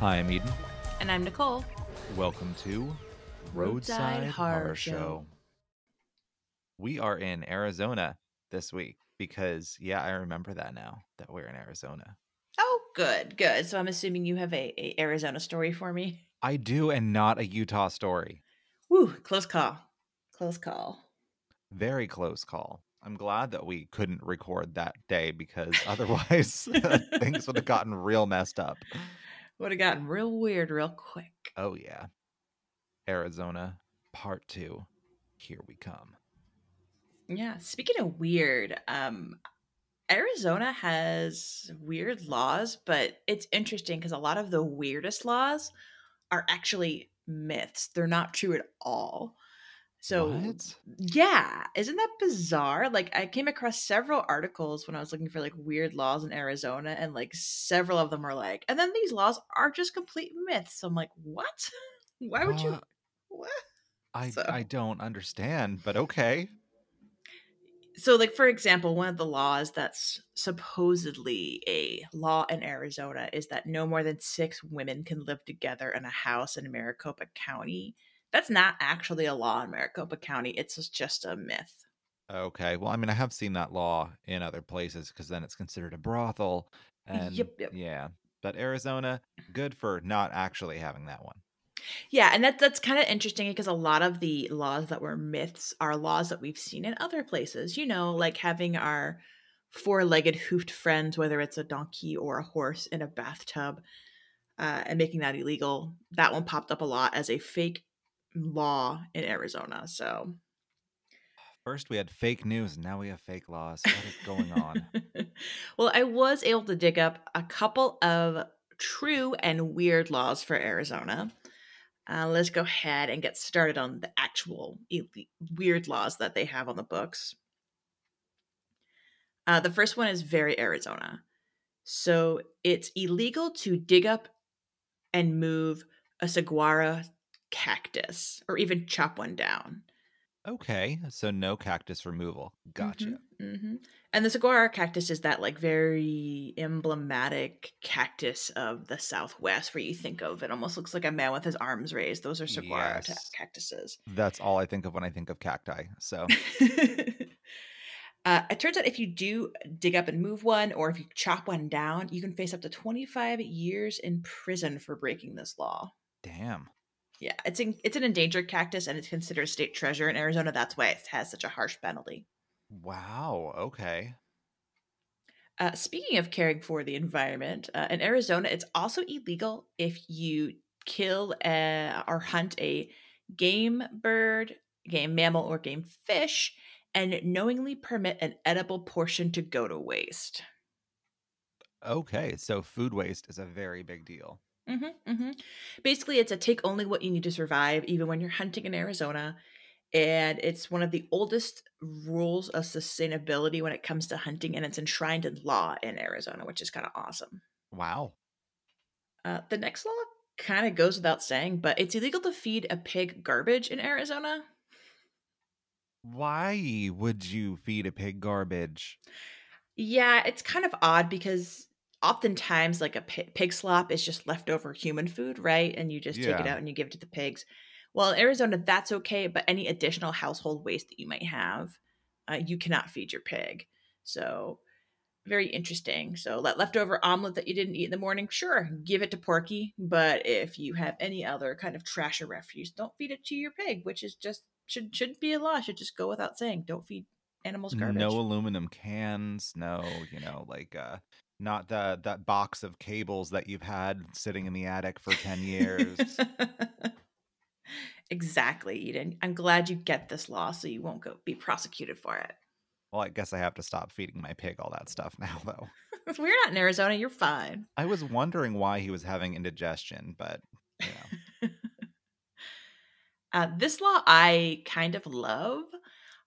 Hi, I'm Eden. And I'm Nicole. Welcome to Roadside, Horror, Show. We are in Arizona this week because, yeah, I remember that now that we're in Arizona. Oh, good, good. So I'm assuming you have a, a Arizona story for me. I do, and not a Utah story. Woo, close call. Close call. Very close call. I'm glad that we couldn't record that day because otherwise things would have gotten real messed up. Would have gotten real weird real quick. Oh, yeah. Arizona, part two. Here we come. Yeah. Speaking of weird, um, Arizona has weird laws, but it's interesting because a lot of the weirdest laws are actually myths. They're not true at all. So, What? yeah, isn't that bizarre? Like, I came across several articles when I was looking for like weird laws in Arizona, and like several of them are like, and then these laws are just complete myths. So I'm like, what? Why would you? What? I So- I don't understand, but okay. So, like for example, one of the laws that's supposedly a law in Arizona is that no more than six women can live together in a house in Maricopa County. That's not actually a law in Maricopa County. It's just a myth. Okay. Well, I mean, I have seen that law in other places because then it's considered a brothel. And Yep, yep. yeah. But Arizona, good for not actually having that one. Yeah, and that that's kind of interesting because a lot of the laws that were myths are laws that we've seen in other places. You know, like having our four-legged hoofed friends, whether it's a donkey or a horse, in a bathtub, uh, and making that illegal. That one popped up a lot as a fake law in Arizona. So First, we had fake news, now we have fake laws. What is going on? well, I was able to dig up a couple of true and weird laws for Arizona. Uh, let's go ahead and get started on the actual weird laws that they have on the books. Uh, the first one is very Arizona. So it's illegal to dig up and move a saguaro cactus or even chop one down. Okay. So, no cactus removal. Gotcha. hmm And the saguaro cactus is that like very emblematic cactus of the Southwest, where you think of it almost looks like a man with his arms raised. Those are saguaro Yes. cactuses. That's all I think of when I think of cacti. So, uh, it turns out if you do dig up and move one, or if you chop one down, you can face up to 25 years in prison for breaking this law. damn. Yeah, it's in, it's an endangered cactus and it's considered a state treasure in Arizona. That's why it has such a harsh penalty. Wow. Okay. Uh, speaking of caring for the environment, uh, in Arizona, it's also illegal if you kill uh, or hunt a game bird, game mammal, or game fish and knowingly permit an edible portion to go to waste. Okay. So, food waste is a very big deal. Hmm hmm Basically, it's a take only what you need to survive, even when you're hunting in Arizona. And it's one of the oldest rules of sustainability when it comes to hunting, and it's enshrined in law in Arizona, which is kind of awesome. Wow. Uh, the next law kind of goes without saying, but it's illegal to feed a pig garbage in Arizona. Why would you feed a pig garbage? Yeah, it's kind of odd because oftentimes, like a pig slop is just leftover human food, right? And you just take it out and you give it to the pigs. Well, in Arizona, that's okay, but any additional household waste that you might have, uh, you cannot feed your pig. So, very interesting. So, that leftover omelet that you didn't eat in the morning, sure, give it to Porky. But if you have any other kind of trash or refuse, don't feed it to your pig, which is just should shouldn't be a law. Should just go without saying. Don't feed animals garbage. No aluminum cans, no, you know, like uh not the that box of cables that you've had sitting in the attic for 10 years. exactly, Eden. I'm glad you get this law so you won't go be prosecuted for it. well, I guess I have to stop feeding my pig all that stuff now though. If we're not in Arizona. You're fine. I was wondering why he was having indigestion, but you know. Uh, this law I kind of love.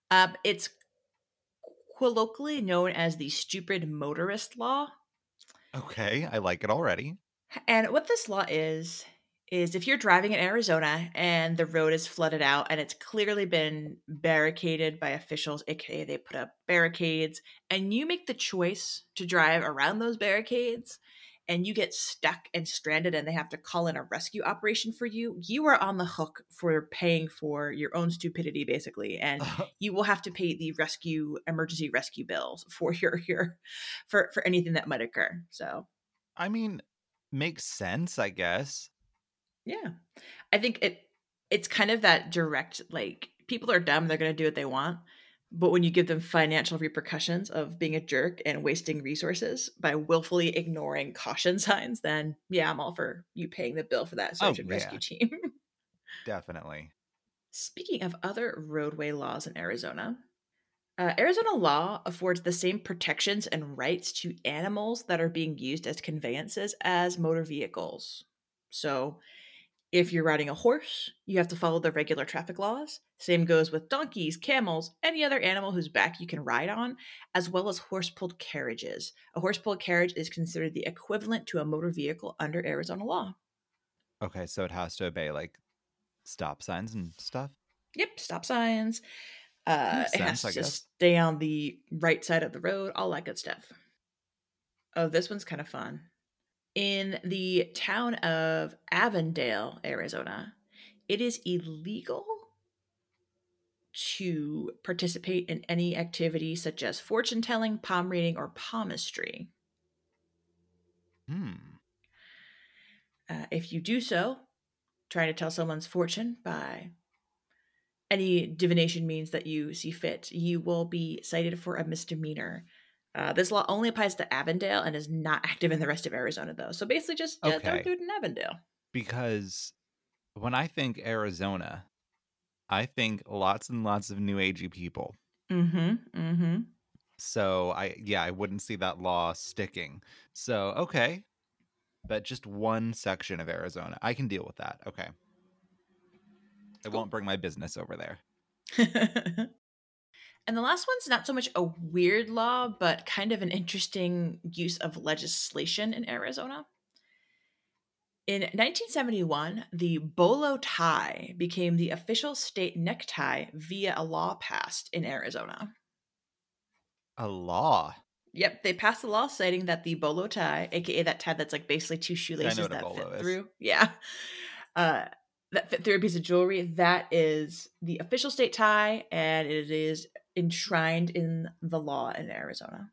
Um, it's colloquially known as the stupid motorist law. Okay, I like it already. And what this law is, is if you're driving in Arizona and the road is flooded out and it's clearly been barricaded by officials, aka they put up barricades, and you make the choice to drive around those barricades and you get stuck and stranded and they have to call in a rescue operation for you, you are on the hook for paying for your own stupidity basically and you will have to pay the rescue emergency rescue bills for your your for for anything that might occur. So, I mean, makes sense, I guess. Yeah. I think it it's kind of that direct like people are dumb, they're going to do what they want. But when you give them financial repercussions of being a jerk and wasting resources by willfully ignoring caution signs, then yeah, I'm all for you paying the bill for that search Oh, and yeah. rescue team. Definitely. Speaking of other roadway laws in Arizona, uh, Arizona law affords the same protections and rights to animals that are being used as conveyances as motor vehicles. So, if you're riding a horse, you have to follow the regular traffic laws. Same goes with donkeys, camels, any other animal whose back you can ride on, as well as horse pulled carriages. A horse pulled carriage is considered the equivalent to a motor vehicle under Arizona law. Okay, so it has to obey like stop signs and stuff. Yep, stop signs. Uh, Makes it has sense, I to guess. stay on the right side of the road, all that good stuff. Oh, this one's kind of fun. In the town of Avondale, Arizona, it is illegal to participate in any activity such as fortune telling, palm reading, or palmistry. Hmm. Uh, if you do so, trying to tell someone's fortune by any divination means that you see fit, you will be cited for a misdemeanor. Uh, this law only applies to Avondale and is not active in the rest of Arizona, though. So basically, just uh, Okay. don't do it in Avondale. Because when I think Arizona, I think lots and lots of new agey people. Mm-hmm. Mm-hmm. So I yeah, I wouldn't see that law sticking. So okay. But just one section of Arizona. I can deal with that. Okay. I Cool. won't bring my business over there. and the last one's not so much a weird law, but kind of an interesting use of legislation in Arizona. In 1971, the bolo tie became the official state necktie via a law passed in Arizona. A law. Yep, they passed a law stating that the bolo tie, aka that tie that's like basically two shoelaces that fit is. through, yeah, uh, that fit through a piece of jewelry. That is the official state tie, and it is enshrined in the law in Arizona.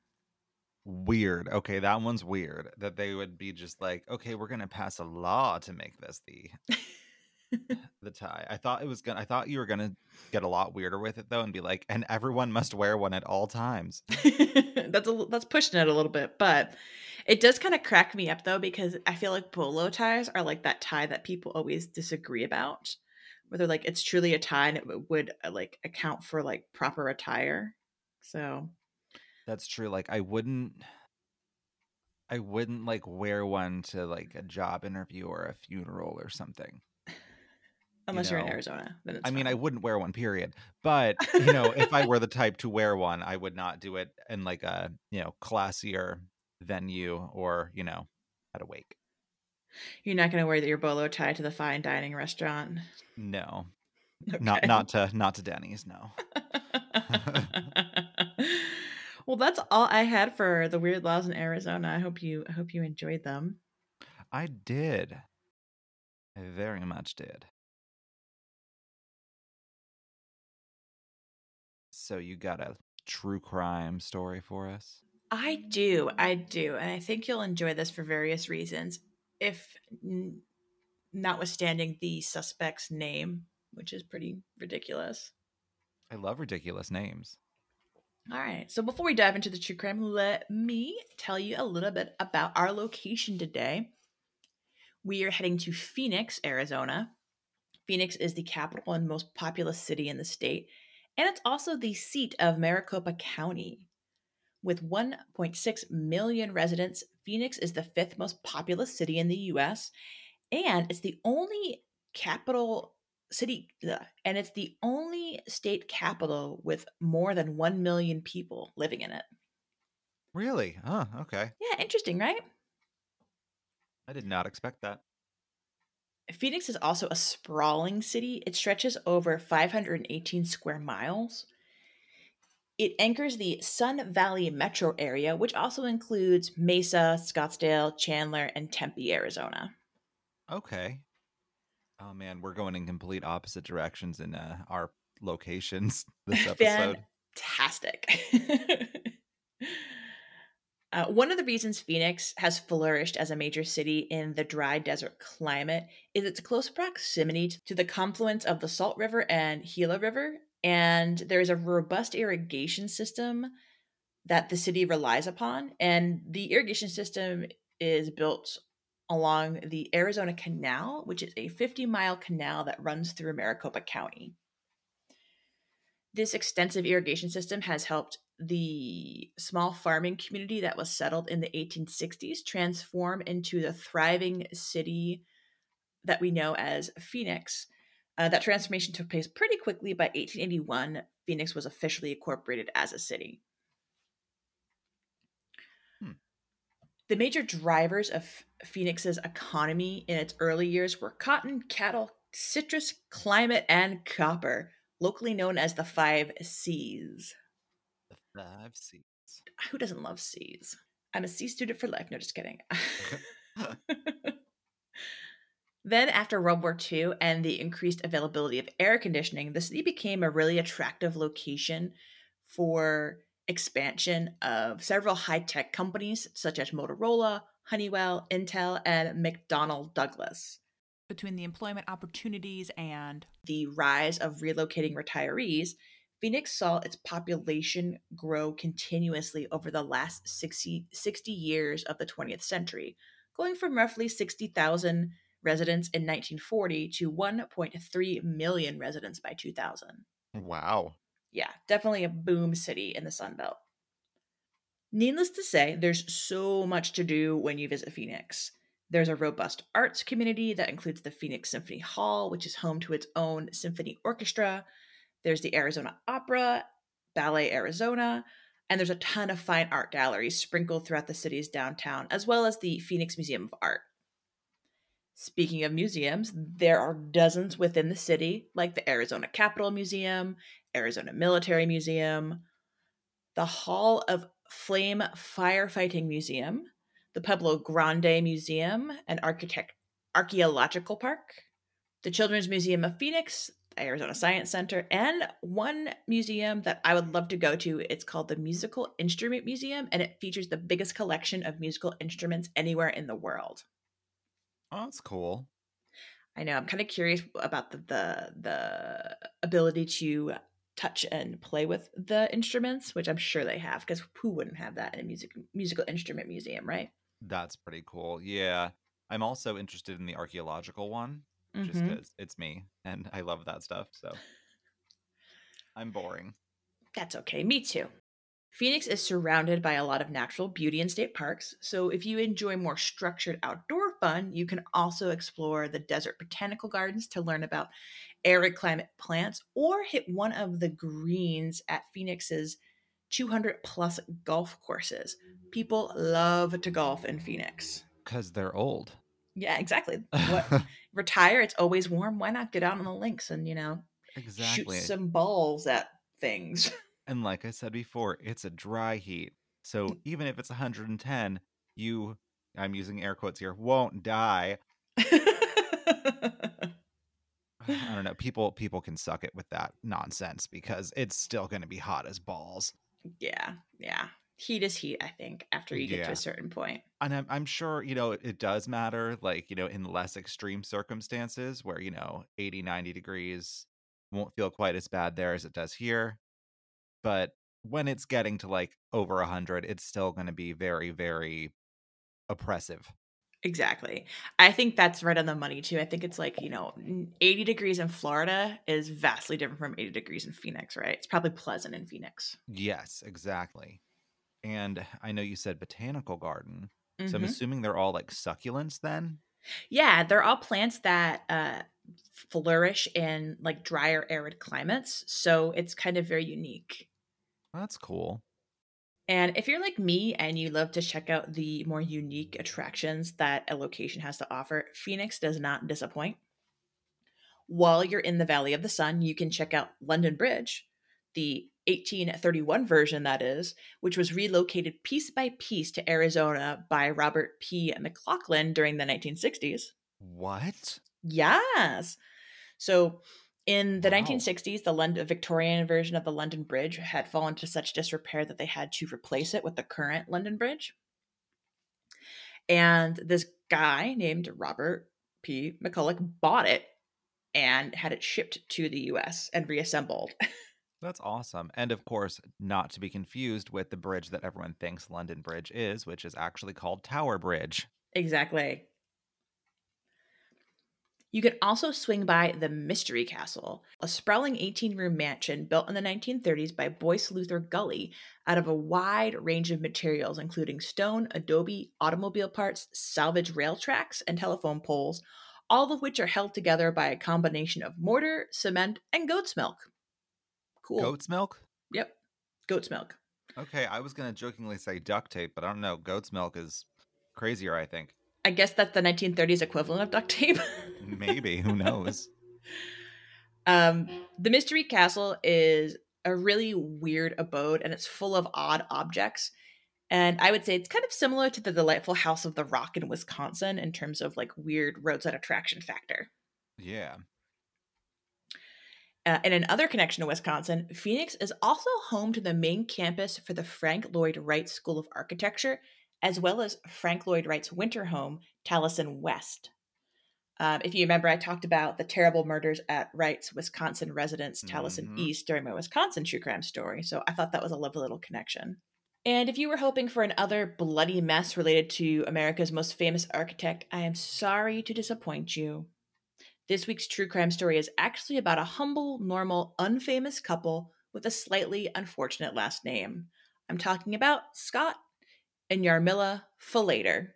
Weird. Okay, that one's weird. That they would be just like, okay, we're gonna pass a law to make this the the tie. I thought it was gonna I thought you were gonna get a lot weirder with it though and be like, and everyone must wear one at all times. that's a, that's pushing it a little bit, but it does kind of crack me up though because I feel like bolo ties are like that tie that people always disagree about, where they're like it's truly a tie and it would uh, like account for like proper attire. So That's true. Like I wouldn't I wouldn't like wear one to like a job interview or a funeral or something. unless you are in Arizona, then I mean, I wouldn't wear one, period. But you know, if I were the type to wear one, I would not do it in like a you know classier venue or you know at a wake. You're not going to wear your bolo tie to the fine dining restaurant. No, Okay. not not to not to Denny's. No. well, that's all I had for the weird laws in Arizona. I hope you I hope you enjoyed them. I did. I very much did. So you got a true crime story for us? I do, I do, and I think you'll enjoy this for various reasons. If notwithstanding the suspect's name, which is pretty ridiculous. I love ridiculous names. All right. So before we dive into the true crime, let me tell you a little bit about our location today. We are heading to Phoenix, Arizona. Phoenix is the capital and most populous city in the state, and it's also the seat of Maricopa County. With 1.6 million residents, Phoenix is the fifth most populous city in the US, and it's the only capital city and it's the only state capital with more than 1 million people living in it. Really? Oh, okay. Yeah, interesting, right? I did not expect that. Phoenix is also a sprawling city. It stretches over 518 square miles. It anchors the Sun Valley metro area, which also includes Mesa, Scottsdale, Chandler, and Tempe, Arizona. Okay. Oh man, we're going in complete opposite directions in uh, our locations this episode. Fantastic. Uh, one of the reasons Phoenix has flourished as a major city in the dry desert climate is its close proximity to the confluence of the Salt River and Gila River, and there is a robust irrigation system that the city relies upon. And the irrigation system is built along the Arizona Canal, which is a 50 mile canal that runs through Maricopa County. This extensive irrigation system has helped the small farming community that was settled in the 1860s transform into the thriving city that we know as Phoenix. Uh, that transformation took place pretty quickly. By 1881, Phoenix was officially incorporated as a city. Hmm. The major drivers of Phoenix's economy in its early years were cotton, cattle, citrus, climate, and copper, locally known as the Five C's. Five C's. Who doesn't love C's? I'm a C student for life. No, just kidding. then, after World War II and the increased availability of air conditioning, the city became a really attractive location for expansion of several high tech companies such as Motorola, Honeywell, Intel, and McDonnell Douglas. Between the employment opportunities and the rise of relocating retirees, Phoenix saw its population grow continuously over the last 60, 60 years of the 20th century, going from roughly 60,000 residents in 1940 to 1.3 million residents by 2000. Wow. Yeah, definitely a boom city in the Sun Belt. Needless to say, there's so much to do when you visit Phoenix. There's a robust arts community that includes the Phoenix Symphony Hall, which is home to its own symphony orchestra, there's the Arizona Opera, Ballet Arizona, and there's a ton of fine art galleries sprinkled throughout the city's downtown, as well as the Phoenix Museum of Art. Speaking of museums, there are dozens within the city, like the Arizona Capitol Museum, Arizona Military Museum, the Hall of Flame Firefighting Museum, the Pueblo Grande Museum and Architect Archaeological Park, the Children's Museum of Phoenix, Arizona Science Center, and one museum that I would love to go to. It's called the Musical Instrument Museum, and it features the biggest collection of musical instruments anywhere in the world. Oh, that's cool. I know. I'm kind of curious about the, the the ability to touch and play with the instruments, which I'm sure they have, because who wouldn't have that in a music musical instrument museum, right? That's pretty cool. Yeah. I'm also interested in the archaeological one mm-hmm. just because it's me and I love that stuff. So I'm boring. That's okay. Me too. Phoenix is surrounded by a lot of natural beauty and state parks, so if you enjoy more structured outdoor fun, you can also explore the desert botanical gardens to learn about arid climate plants or hit one of the greens at Phoenix's 200 plus golf courses. People love to golf in Phoenix because they're old. Yeah, exactly. What retire? It's always warm. Why not get out on the links and you know exactly shoot some balls at things? And like I said before, it's a dry heat. So mm. even if it's 110, you I'm using air quotes here, won't die. I don't know. People people can suck it with that nonsense because it's still going to be hot as balls. Yeah. Yeah heat is heat i think after you get yeah. to a certain point. And I'm, I'm sure you know it, it, does matter like you know in less extreme circumstances where you know 80 90 degrees won't feel quite as bad there as it does here but when it's getting to like over 100 it's still going to be very very oppressive. Exactly. I think that's right on the money too i think it's like you know 80 degrees in florida is vastly different from 80 degrees in phoenix right? It's probably pleasant in phoenix. Yes exactly and I know you said botanical garden. Mm-hmm. So I'm mm-hmm. assuming they're all like succulents then? Yeah, they're all plants that uh, flourish in like drier, arid climates. So it's kind of very unique. That's cool. And if you're like me and you love to check out the more unique attractions that a location has to offer, Phoenix does not disappoint. While you're in the Valley of the Sun, you can check out London Bridge, the 1831 version, that is, which was relocated piece by piece to Arizona by Robert P. McCulloch during the 1960s. What? Yes. So in the Wow. 1960s, the London Victorian version of the London Bridge had fallen to such disrepair that they had to replace it with the current London Bridge. And this guy named Robert P. McCulloch bought it and had it shipped to the US and reassembled. That's awesome. And of course, not to be confused with the bridge that everyone thinks London Bridge is, which is actually called Tower Bridge. exactly. You can also swing by the Mystery Castle, a sprawling 18 room mansion built in the 1930s by Boyce Luther Gulley out of a wide range of materials, including stone, adobe, automobile parts, salvage rail tracks, and telephone poles, all of which are held together by a combination of mortar, cement, and goat's milk. Cool. Goat's milk? Yep. Goat's milk. Okay, I was going to jokingly say duct tape, but I don't know. Goat's milk is crazier, I think. I guess that's the 1930s equivalent of duct tape. Maybe. Who knows? um, the Mystery Castle is a really weird abode and it's full of odd objects. And I would say it's kind of similar to the delightful House of the Rock in Wisconsin in terms of like weird roadside attraction factor. Yeah. Uh, in another connection to Wisconsin, Phoenix is also home to the main campus for the Frank Lloyd Wright School of Architecture, as well as Frank Lloyd Wright's winter home, Taliesin West. Um, if you remember, I talked about the terrible murders at Wright's Wisconsin residence, Taliesin Mhm. East, during my Wisconsin true crime story. So I thought that was a lovely little connection. And if you were hoping for another bloody mess related to America's most famous architect, I am sorry to disappoint you. This week's true crime story is actually about a humble, normal, unfamous couple with a slightly unfortunate last name. I'm talking about Scott and Yarmila Falater.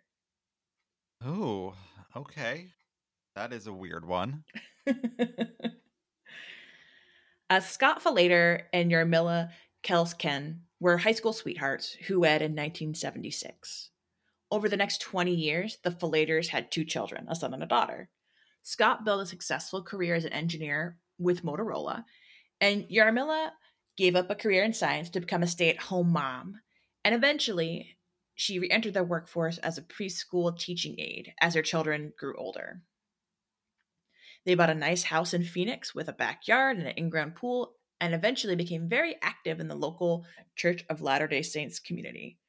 Oh, okay. That is a weird one. uh, Scott Falater and Yarmila Kelsken were high school sweethearts who wed in 1976. Over the next 20 years, the Falaters had two children, a son and a daughter. Scott built a successful career as an engineer with Motorola, and Yarmila gave up a career in science to become a stay at home mom. And eventually, she re entered the workforce as a preschool teaching aide as her children grew older. They bought a nice house in Phoenix with a backyard and an in ground pool, and eventually became very active in the local Church of Latter day Saints community.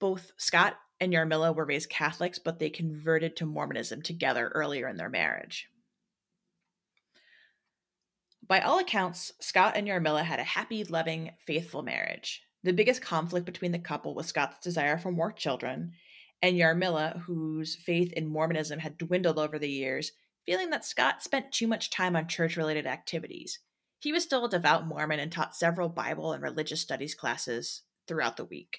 Both Scott and Yarmila were raised Catholics, but they converted to Mormonism together earlier in their marriage. By all accounts, Scott and Yarmila had a happy, loving, faithful marriage. The biggest conflict between the couple was Scott's desire for more children, and Yarmila, whose faith in Mormonism had dwindled over the years, feeling that Scott spent too much time on church related activities. He was still a devout Mormon and taught several Bible and religious studies classes throughout the week.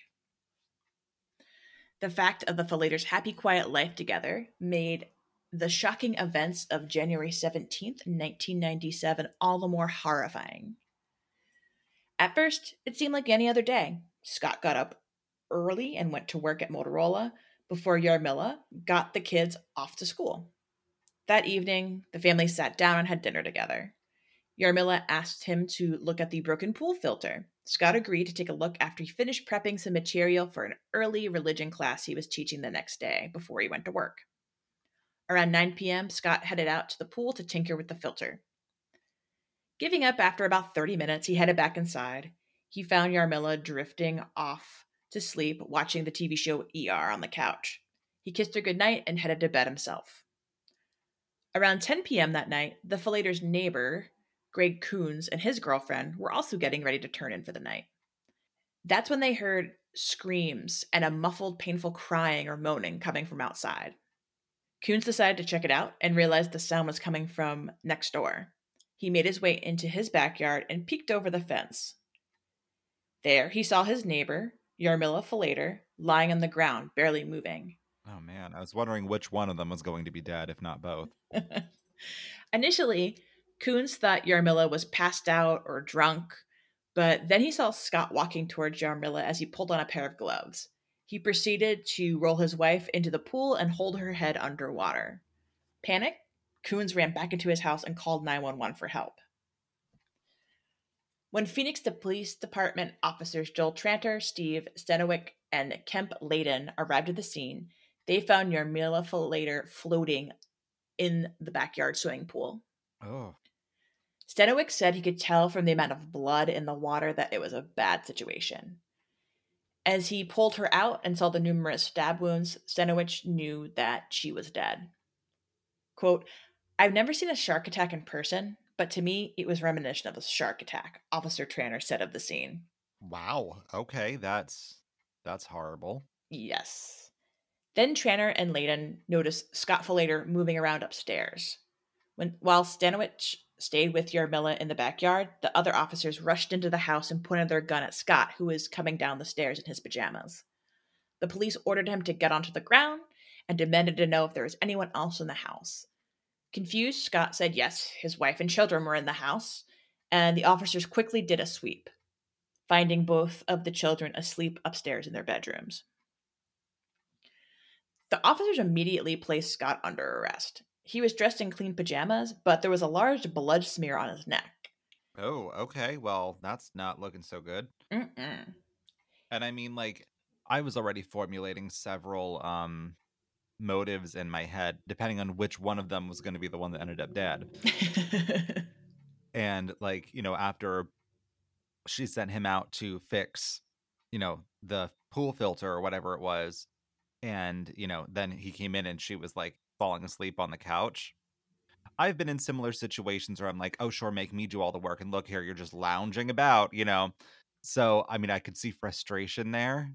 The fact of the Falaters' happy, quiet life together made the shocking events of January 17th, 1997, all the more horrifying. At first, it seemed like any other day. Scott got up early and went to work at Motorola before Yarmila got the kids off to school. That evening, the family sat down and had dinner together. Yarmila asked him to look at the broken pool filter. Scott agreed to take a look after he finished prepping some material for an early religion class he was teaching the next day before he went to work. Around 9 p.m., Scott headed out to the pool to tinker with the filter. Giving up after about 30 minutes, he headed back inside. He found Yarmila drifting off to sleep, watching the TV show ER on the couch. He kissed her goodnight and headed to bed himself. Around 10 p.m. that night, the Falaters' neighbor, Greg Coons, and his girlfriend were also getting ready to turn in for the night. That's when they heard screams and a muffled, painful crying or moaning coming from outside. Coons decided to check it out and realized the sound was coming from next door. He made his way into his backyard and peeked over the fence. There, he saw his neighbor, Yarmila Falater, lying on the ground, barely moving. Oh man, I was wondering which one of them was going to be dead, if not both. Initially, Coons thought Yarmila was passed out or drunk, but then he saw Scott walking towards Yarmila as he pulled on a pair of gloves. He proceeded to roll his wife into the pool and hold her head underwater. Panic, Coons ran back into his house and called 911 for help. When Phoenix the Police Department officers Joel Tranter, Steve Stenowick, and Kemp Layden arrived at the scene, they found Yarmila Falater floating in the backyard swimming pool. Oh. Stenowick said he could tell from the amount of blood in the water that it was a bad situation. As he pulled her out and saw the numerous stab wounds, Stenowick knew that she was dead. Quote, I've never seen a shark attack in person, but to me, it was reminiscent of a shark attack, Officer Tranter said of the scene. Wow. Okay, that's that's horrible. Yes. Then Tranter and Layden noticed Scott Falater moving around upstairs. When while Stanowich stayed with Yarmila in the backyard, the other officers rushed into the house and pointed their gun at Scott, who was coming down the stairs in his pajamas. The police ordered him to get onto the ground and demanded to know if there was anyone else in the house. Confused, Scott said yes, his wife and children were in the house, and the officers quickly did a sweep, finding both of the children asleep upstairs in their bedrooms. The officers immediately placed Scott under arrest. He was dressed in clean pajamas, but there was a large blood smear on his neck. Oh, okay. Well, that's not looking so good. Mm-mm. And I mean, like, I was already formulating several um motives in my head, depending on which one of them was going to be the one that ended up dead. and like, you know, after she sent him out to fix, you know, the pool filter or whatever it was, and you know, then he came in and she was like falling asleep on the couch. I've been in similar situations where I'm like, oh, sure, make me do all the work. And look here, you're just lounging about, you know? So, I mean, I could see frustration there,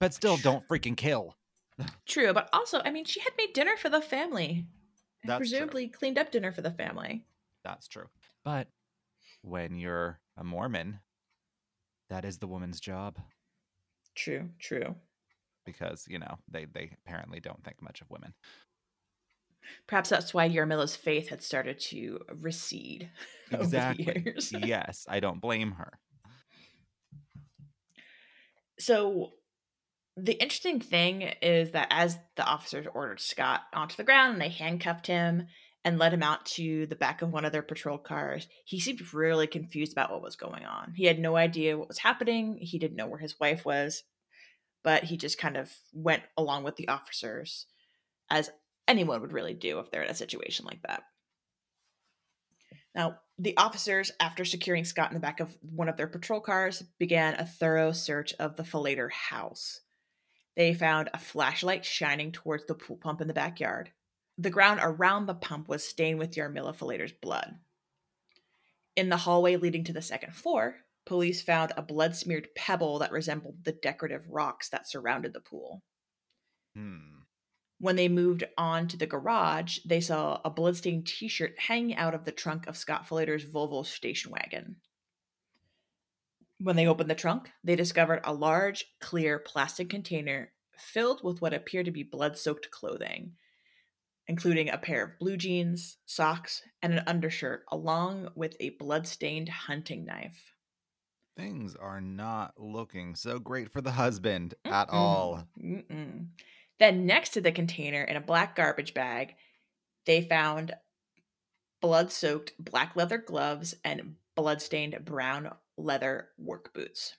but still, don't freaking kill. True, but also, I mean, she had made dinner for the family. And That's presumably cleaned up dinner for the family. That's true. But when you're a Mormon, that is the woman's job True, true. because, you know, they, they apparently don't think much of women. Perhaps that's why Yarmila's faith had started to recede over the Exactly. years. yes, I don't blame her. So the interesting thing is that as the officers ordered Scott onto the ground and they handcuffed him and led him out to the back of one of their patrol cars, he seemed really confused about what was going on. He had no idea what was happening. He didn't know where his wife was, but he just kind of went along with the officers as anyone would really do if they're in a situation like that. Now, the officers, after securing Scott in the back of one of their patrol cars, began a thorough search of the Falater house. They found a flashlight shining towards the pool pump in the backyard. The ground around the pump was stained with Yarmila Falater's blood. In the hallway leading to the second floor, police found a blood smeared pebble that resembled the decorative rocks that surrounded the pool. Hmm. When they moved on to the garage, they saw a bloodstained t shirt hanging out of the trunk of Scott Falater's Volvo station wagon. When they opened the trunk, they discovered a large, clear plastic container filled with what appeared to be blood soaked clothing, including a pair of blue jeans, socks, and an undershirt, along with a blood-stained hunting knife. Things are not looking so great for the husband at all. Mm-mm. Then, next to the container in a black garbage bag, they found blood soaked black leather gloves and blood stained brown leather work boots.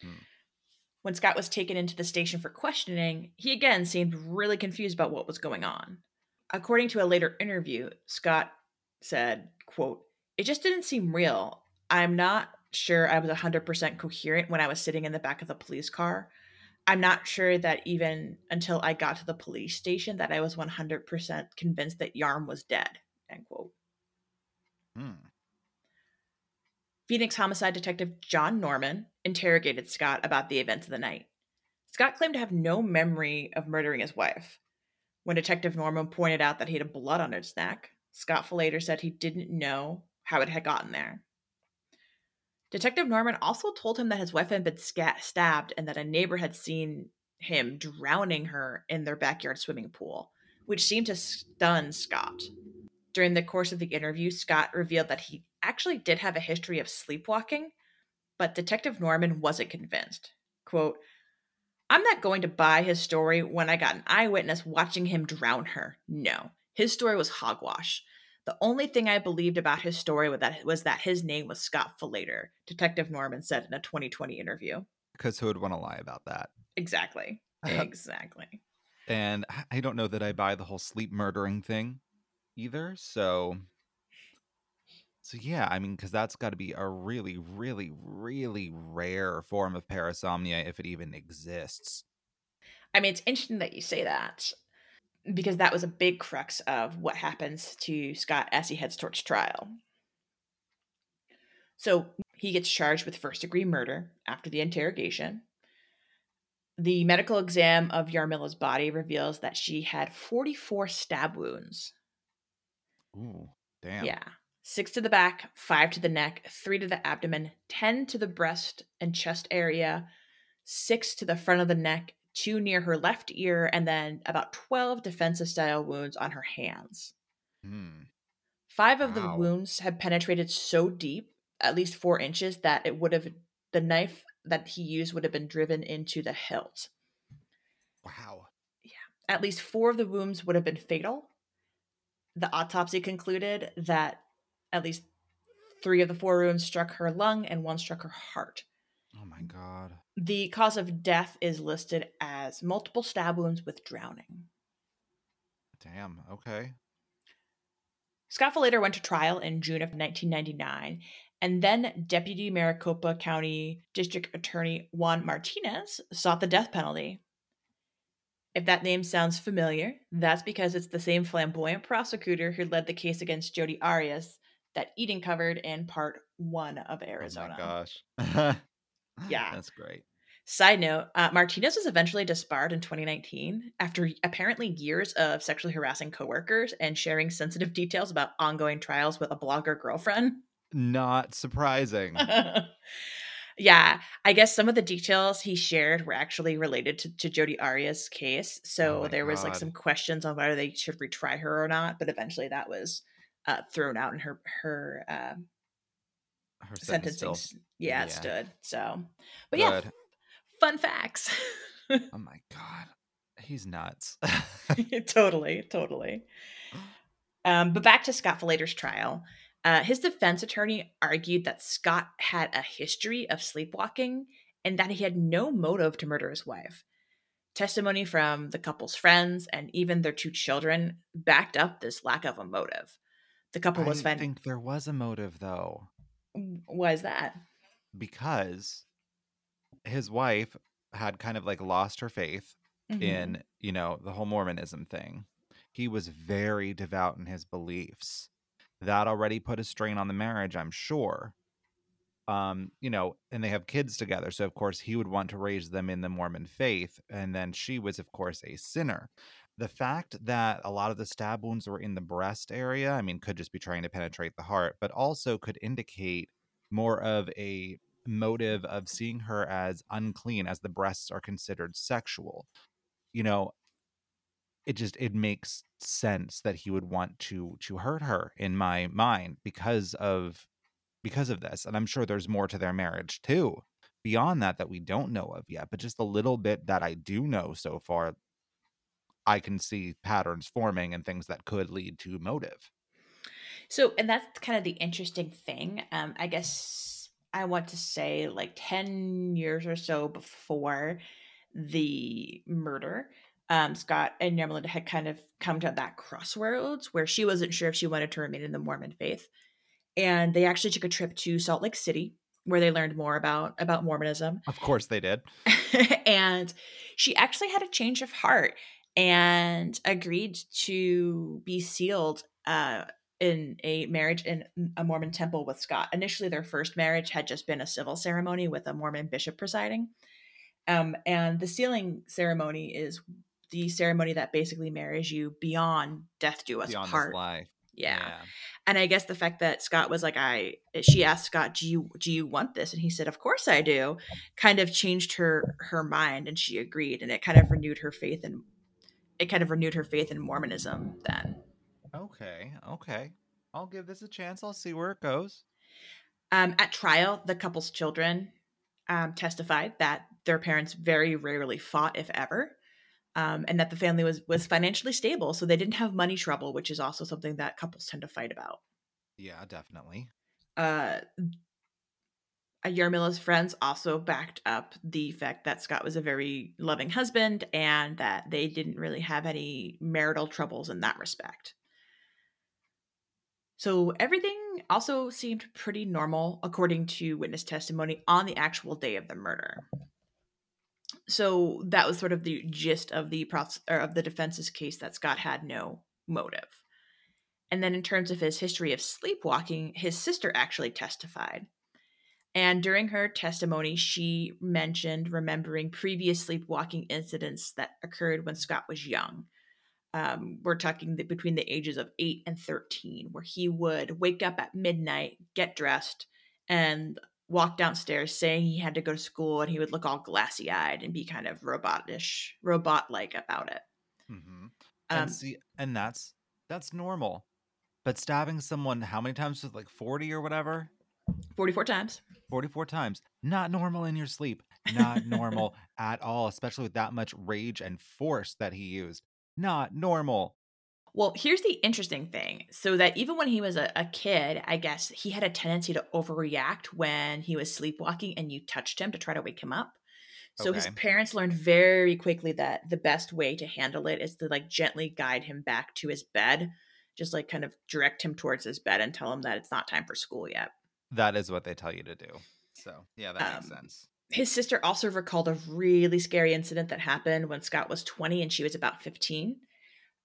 Hmm. When Scott was taken into the station for questioning, he again seemed really confused about what was going on. According to a later interview, Scott said, quote, It just didn't seem real. I'm not sure I was 100% coherent when I was sitting in the back of the police car. I'm not sure that even until I got to the police station that I was 100% convinced that Yarm was dead. End quote. Hmm. Phoenix homicide detective John Norman interrogated Scott about the events of the night. Scott claimed to have no memory of murdering his wife. When Detective Norman pointed out that he had blood on his neck, Scott Falater said he didn't know how it had gotten there. Detective Norman also told him that his wife had been stabbed and that a neighbor had seen him drowning her in their backyard swimming pool, which seemed to stun Scott. During the course of the interview, Scott revealed that he actually did have a history of sleepwalking, but Detective Norman wasn't convinced. Quote, I'm not going to buy his story when I got an eyewitness watching him drown her. No, his story was hogwash. The only thing I believed about his story was that, was that his name was Scott Falater, Detective Norman said in a 2020 interview. Because who would want to lie about that? Exactly. Exactly. and I don't know that I buy the whole sleep murdering thing either. So, so yeah, I mean, because that's got to be a really, really, really rare form of parasomnia if it even exists. I mean, it's interesting that you say that because that was a big crux of what happens to Scott as he heads towards trial. So he gets charged with first degree murder after the interrogation. The medical exam of Yarmila's body reveals that she had 44 stab wounds. Ooh, damn. Yeah. Six to the back, five to the neck, three to the abdomen, 10 to the breast and chest area, six to the front of the neck, two near her left ear, and then about 12 defensive style wounds on her hands. Hmm. Five of the wounds had penetrated so deep, at least four inches, that it would have the knife that he used would have been driven into the hilt. Wow. Yeah. At least four of the wounds would have been fatal. The autopsy concluded that at least three of the four wounds struck her lung and one struck her heart. Oh my god. The cause of death is listed as multiple stab wounds with drowning. Damn. Okay. Scott later went to trial in June of 1999, and then Deputy Maricopa County District Attorney Juan Martinez sought the death penalty. If that name sounds familiar, that's because it's the same flamboyant prosecutor who led the case against Jodi Arias that Eden covered in part one of Arizona. Oh my gosh. Yeah. That's great. Side note, uh, Martinez was eventually disbarred in 2019 after apparently years of sexually harassing coworkers and sharing sensitive details about ongoing trials with a blogger girlfriend. Not surprising. yeah, I guess some of the details he shared were actually related to, to Jodi Arias' case. So Oh there was like some questions on whether they should retry her or not, but eventually that was uh, thrown out and her her uh, Her sentencing. still. s- Yeah, it stood. So, but yeah, fun facts. Oh my god. He's nuts. totally, totally. Um, but back to Scott Falater's trial. Uh, his defense attorney argued that Scott had a history of sleepwalking and that he had no motive to murder his wife. Testimony from the couple's friends and even their two children backed up this lack of a motive. The couple was I think there was a motive though, Why is that? because his wife had kind of like lost her faith Mhm. in, you know, the whole Mormonism thing. He was very devout in his beliefs. That already put a strain on the marriage, I'm sure. Um, you know, and they have kids together, so of course he would want to raise them in the Mormon faith, and then she was of course a sinner. The fact that a lot of the stab wounds were in the breast area, I mean, could just be trying to penetrate the heart, but also could indicate more of a motive of seeing her as unclean as the breasts are considered sexual. You know it just it makes sense that he would want to to hurt her in my mind because of because of this and i'm sure there's more to their marriage too beyond that that we don't know of yet but just a little bit that i do know so far i can see patterns forming and things that could lead to motive So, and that's kind of the interesting thing. Um, I guess I want to say like 10 years or so before the murder, um, Scott and Yarmelinda had kind of come to that crossroads where she wasn't sure if she wanted to remain in the Mormon faith. And they actually took a trip to Salt Lake City where they learned more about about Mormonism. of course they did and she actually had a change of heart and agreed to be sealed uh, in a marriage in a Mormon temple with Scott. Initially, their first marriage had just been a civil ceremony with a Mormon bishop presiding. Um, and the sealing ceremony is the ceremony that basically marries you beyond death do us beyond part. this life Yeah. And I guess the fact that Scott was like, I, she asked Scott, do you, do you want this? And he said, of course I do. Kind of changed her, her mind and she agreed. And it kind of renewed her faith in, it kind of renewed her faith in Mormonism then. okay okay i'll give this a chance i'll see where it goes Um, at trial, the couple's children um, testified that their parents very rarely fought, if ever. um, and that the family was was financially stable, so they didn't have money trouble, which is also something that couples tend to fight about. Yeah, definitely. Uh, Uh, Yarmila's friends also backed up the fact that Scott was a very loving husband and that they didn't really have any marital troubles in that respect. So everything also seemed pretty normal according to witness testimony on the actual day of the murder. So that was sort of the gist of the of the defense's case that Scott had no motive. And then in terms of his history of sleepwalking, his sister actually testified. And during her testimony, she mentioned remembering previous sleepwalking incidents that occurred when Scott was young. Um, we're talking the, between the ages of 8 and 13, where he would wake up at midnight, get dressed, and walk downstairs saying he had to go to school and he would look all glassy eyed and be kind of robotish, robot like about it. Mm-hmm. And Um, see, and that's that's normal. But stabbing someone how many times was like 40 or whatever? 44 times. 44 times. Not normal in your sleep. Not normal at all, especially with that much rage and force that he used. Not normal. Well, here's the interesting thing. So that even when he was a, a kid, I guess he had a tendency to overreact when he was sleepwalking and you touched him to try to wake him up. So his parents learned very quickly that the best way to handle it is to like gently guide him back to his bed, just like kind of direct him towards his bed and tell him that it's not time for school yet. That is what they tell you to do. So, yeah, that makes Um, sense. His sister also recalled a really scary incident that happened when Scott was 20 and she was about 15.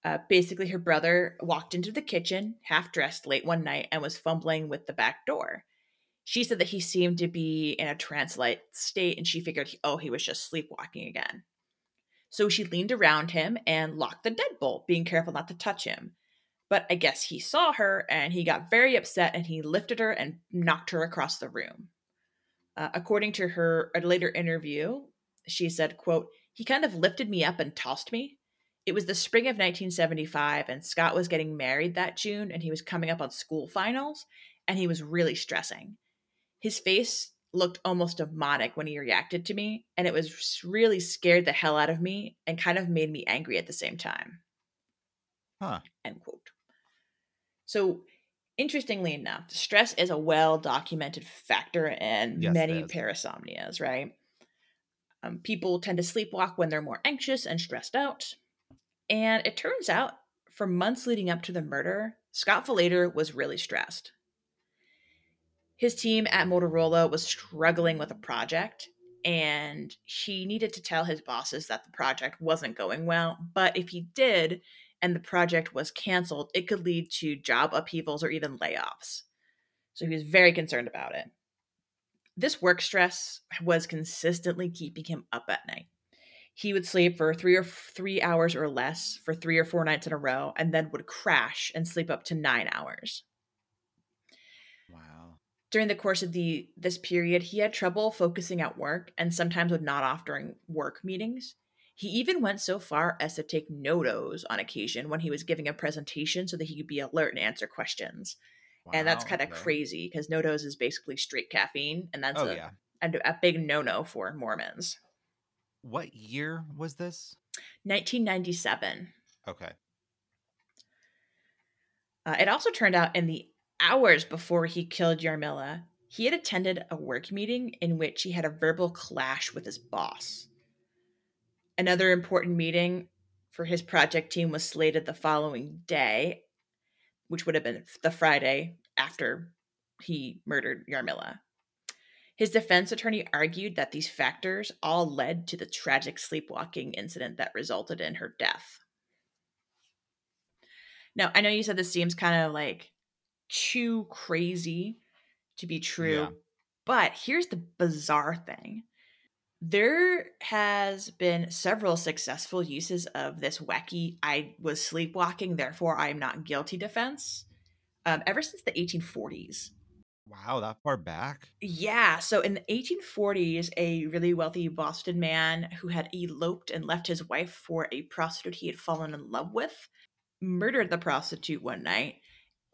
Uh, basically, her brother walked into the kitchen, half dressed, late one night, and was fumbling with the back door. She said that he seemed to be in a trance like state, and she figured, oh, he was just sleepwalking again. So she leaned around him and locked the deadbolt, being careful not to touch him. But I guess he saw her and he got very upset and he lifted her and knocked her across the room. Uh, according to her a later interview, she said, quote, he kind of lifted me up and tossed me. It was the spring of 1975 and Scott was getting married that June and he was coming up on school finals and he was really stressing. His face looked almost demonic when he reacted to me and it was really scared the hell out of me and kind of made me angry at the same time. Huh. End quote. So, interestingly enough, stress is a well documented factor in Yes, many parasomnias, right? Um, people tend to sleepwalk when they're more anxious and stressed out. And it turns out, for months leading up to the murder, Scott Falater was really stressed. His team at Motorola was struggling with a project, and he needed to tell his bosses that the project wasn't going well. But if he did, and the project was canceled, it could lead to job upheavals or even layoffs. So he was very concerned about it. This work stress was consistently keeping him up at night. He would sleep for three or three hours or less for three or four nights in a row, and then would crash and sleep up to nine hours. Wow. During the course of the this period, he had trouble focusing at work and sometimes would nod off during work meetings. He even went so far as to take NoDoz on occasion when he was giving a presentation so that he could be alert and answer questions. and that's kind of okay. crazy because NoDoz is basically straight caffeine, and that's Oh, a, yeah. a, a big no no for Mormons. What year was this? 1997. Okay. Uh, it also turned out in the hours before he killed Yarmila, he had attended a work meeting in which he had a verbal clash with his boss. Another important meeting for his project team was slated the following day, which would have been the Friday after he murdered Yarmila. His defense attorney argued that these factors all led to the tragic sleepwalking incident that resulted in her death. Now, I know you said this seems kind of like too crazy to be true, Yeah. but here's the bizarre thing. There has been several successful uses of this wacky I was sleepwalking, therefore I am not guilty defense um, ever since the 1840s. Wow, that far back? Yeah. So in the 1840s, a really wealthy Boston man who had eloped and left his wife for a prostitute he had fallen in love with murdered the prostitute one night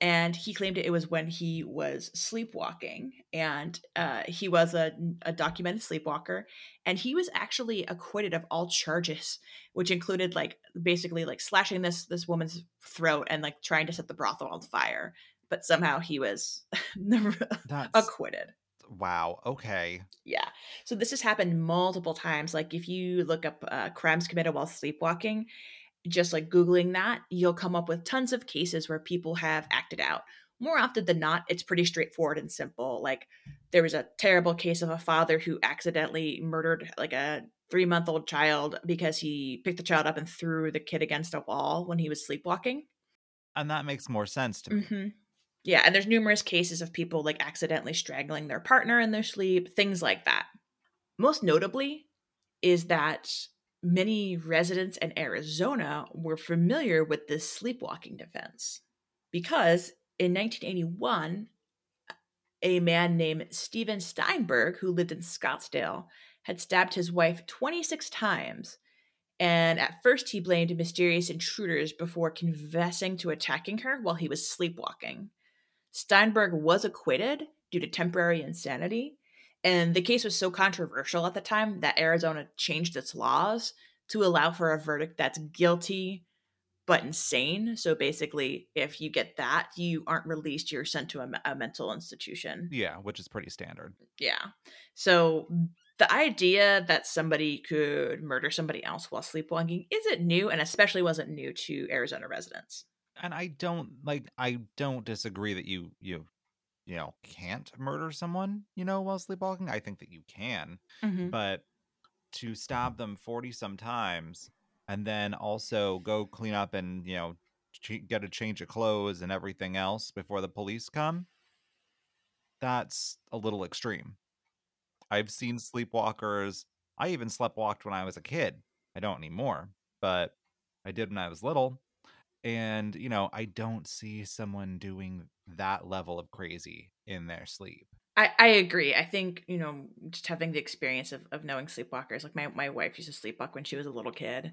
and he claimed it was when he was sleepwalking and uh, he was a, a, documented sleepwalker and he was actually acquitted of all charges which included like basically like slashing this this woman's throat and like trying to set the brothel on fire but somehow he was acquitted. Wow okay. Yeah so this has happened multiple times like if you look up uh, crimes committed while sleepwalking just like Googling that, you'll come up with tons of cases where people have acted out. More often than not, it's pretty straightforward and simple. Like there was a terrible case of a father who accidentally murdered like a three month old child because he picked the child up and threw the kid against a wall when he was sleepwalking. And that makes more sense to me. Mm-hmm. Yeah, and there's numerous cases of people like accidentally strangling their partner in their sleep, things like that. Most notably is that many residents in Arizona were familiar with this sleepwalking defense because in 1981, a man named Steven Steinberg, who lived in Scottsdale, had stabbed his wife 26 times. And at first, he blamed mysterious intruders before confessing to attacking her while he was sleepwalking. Steinberg was acquitted due to temporary insanity, and the case was so controversial at the time that Arizona changed its laws to allow for a verdict that's guilty but insane. So basically, if you get that, you aren't released, you're sent to a, a mental institution. Yeah, which is pretty standard. Yeah. So the idea that somebody could murder somebody else while sleepwalking isn't new and especially wasn't new to Arizona residents. And I don't like I don't disagree that you you you know, can't murder someone, you know, while sleepwalking. I think that you can. Mm-hmm. But to stab them 40 some times and then also go clean up and, you know, ch- get a change of clothes and everything else before the police come, that's a little extreme. I've seen sleepwalkers. I even sleptwalked when I was a kid. I don't anymore, but I did when I was little. And, you know, I don't see someone doing that level of crazy in their sleep. I, I agree. I think, you know, just having the experience of, of knowing sleepwalkers, like my, my wife used to sleepwalk when she was a little kid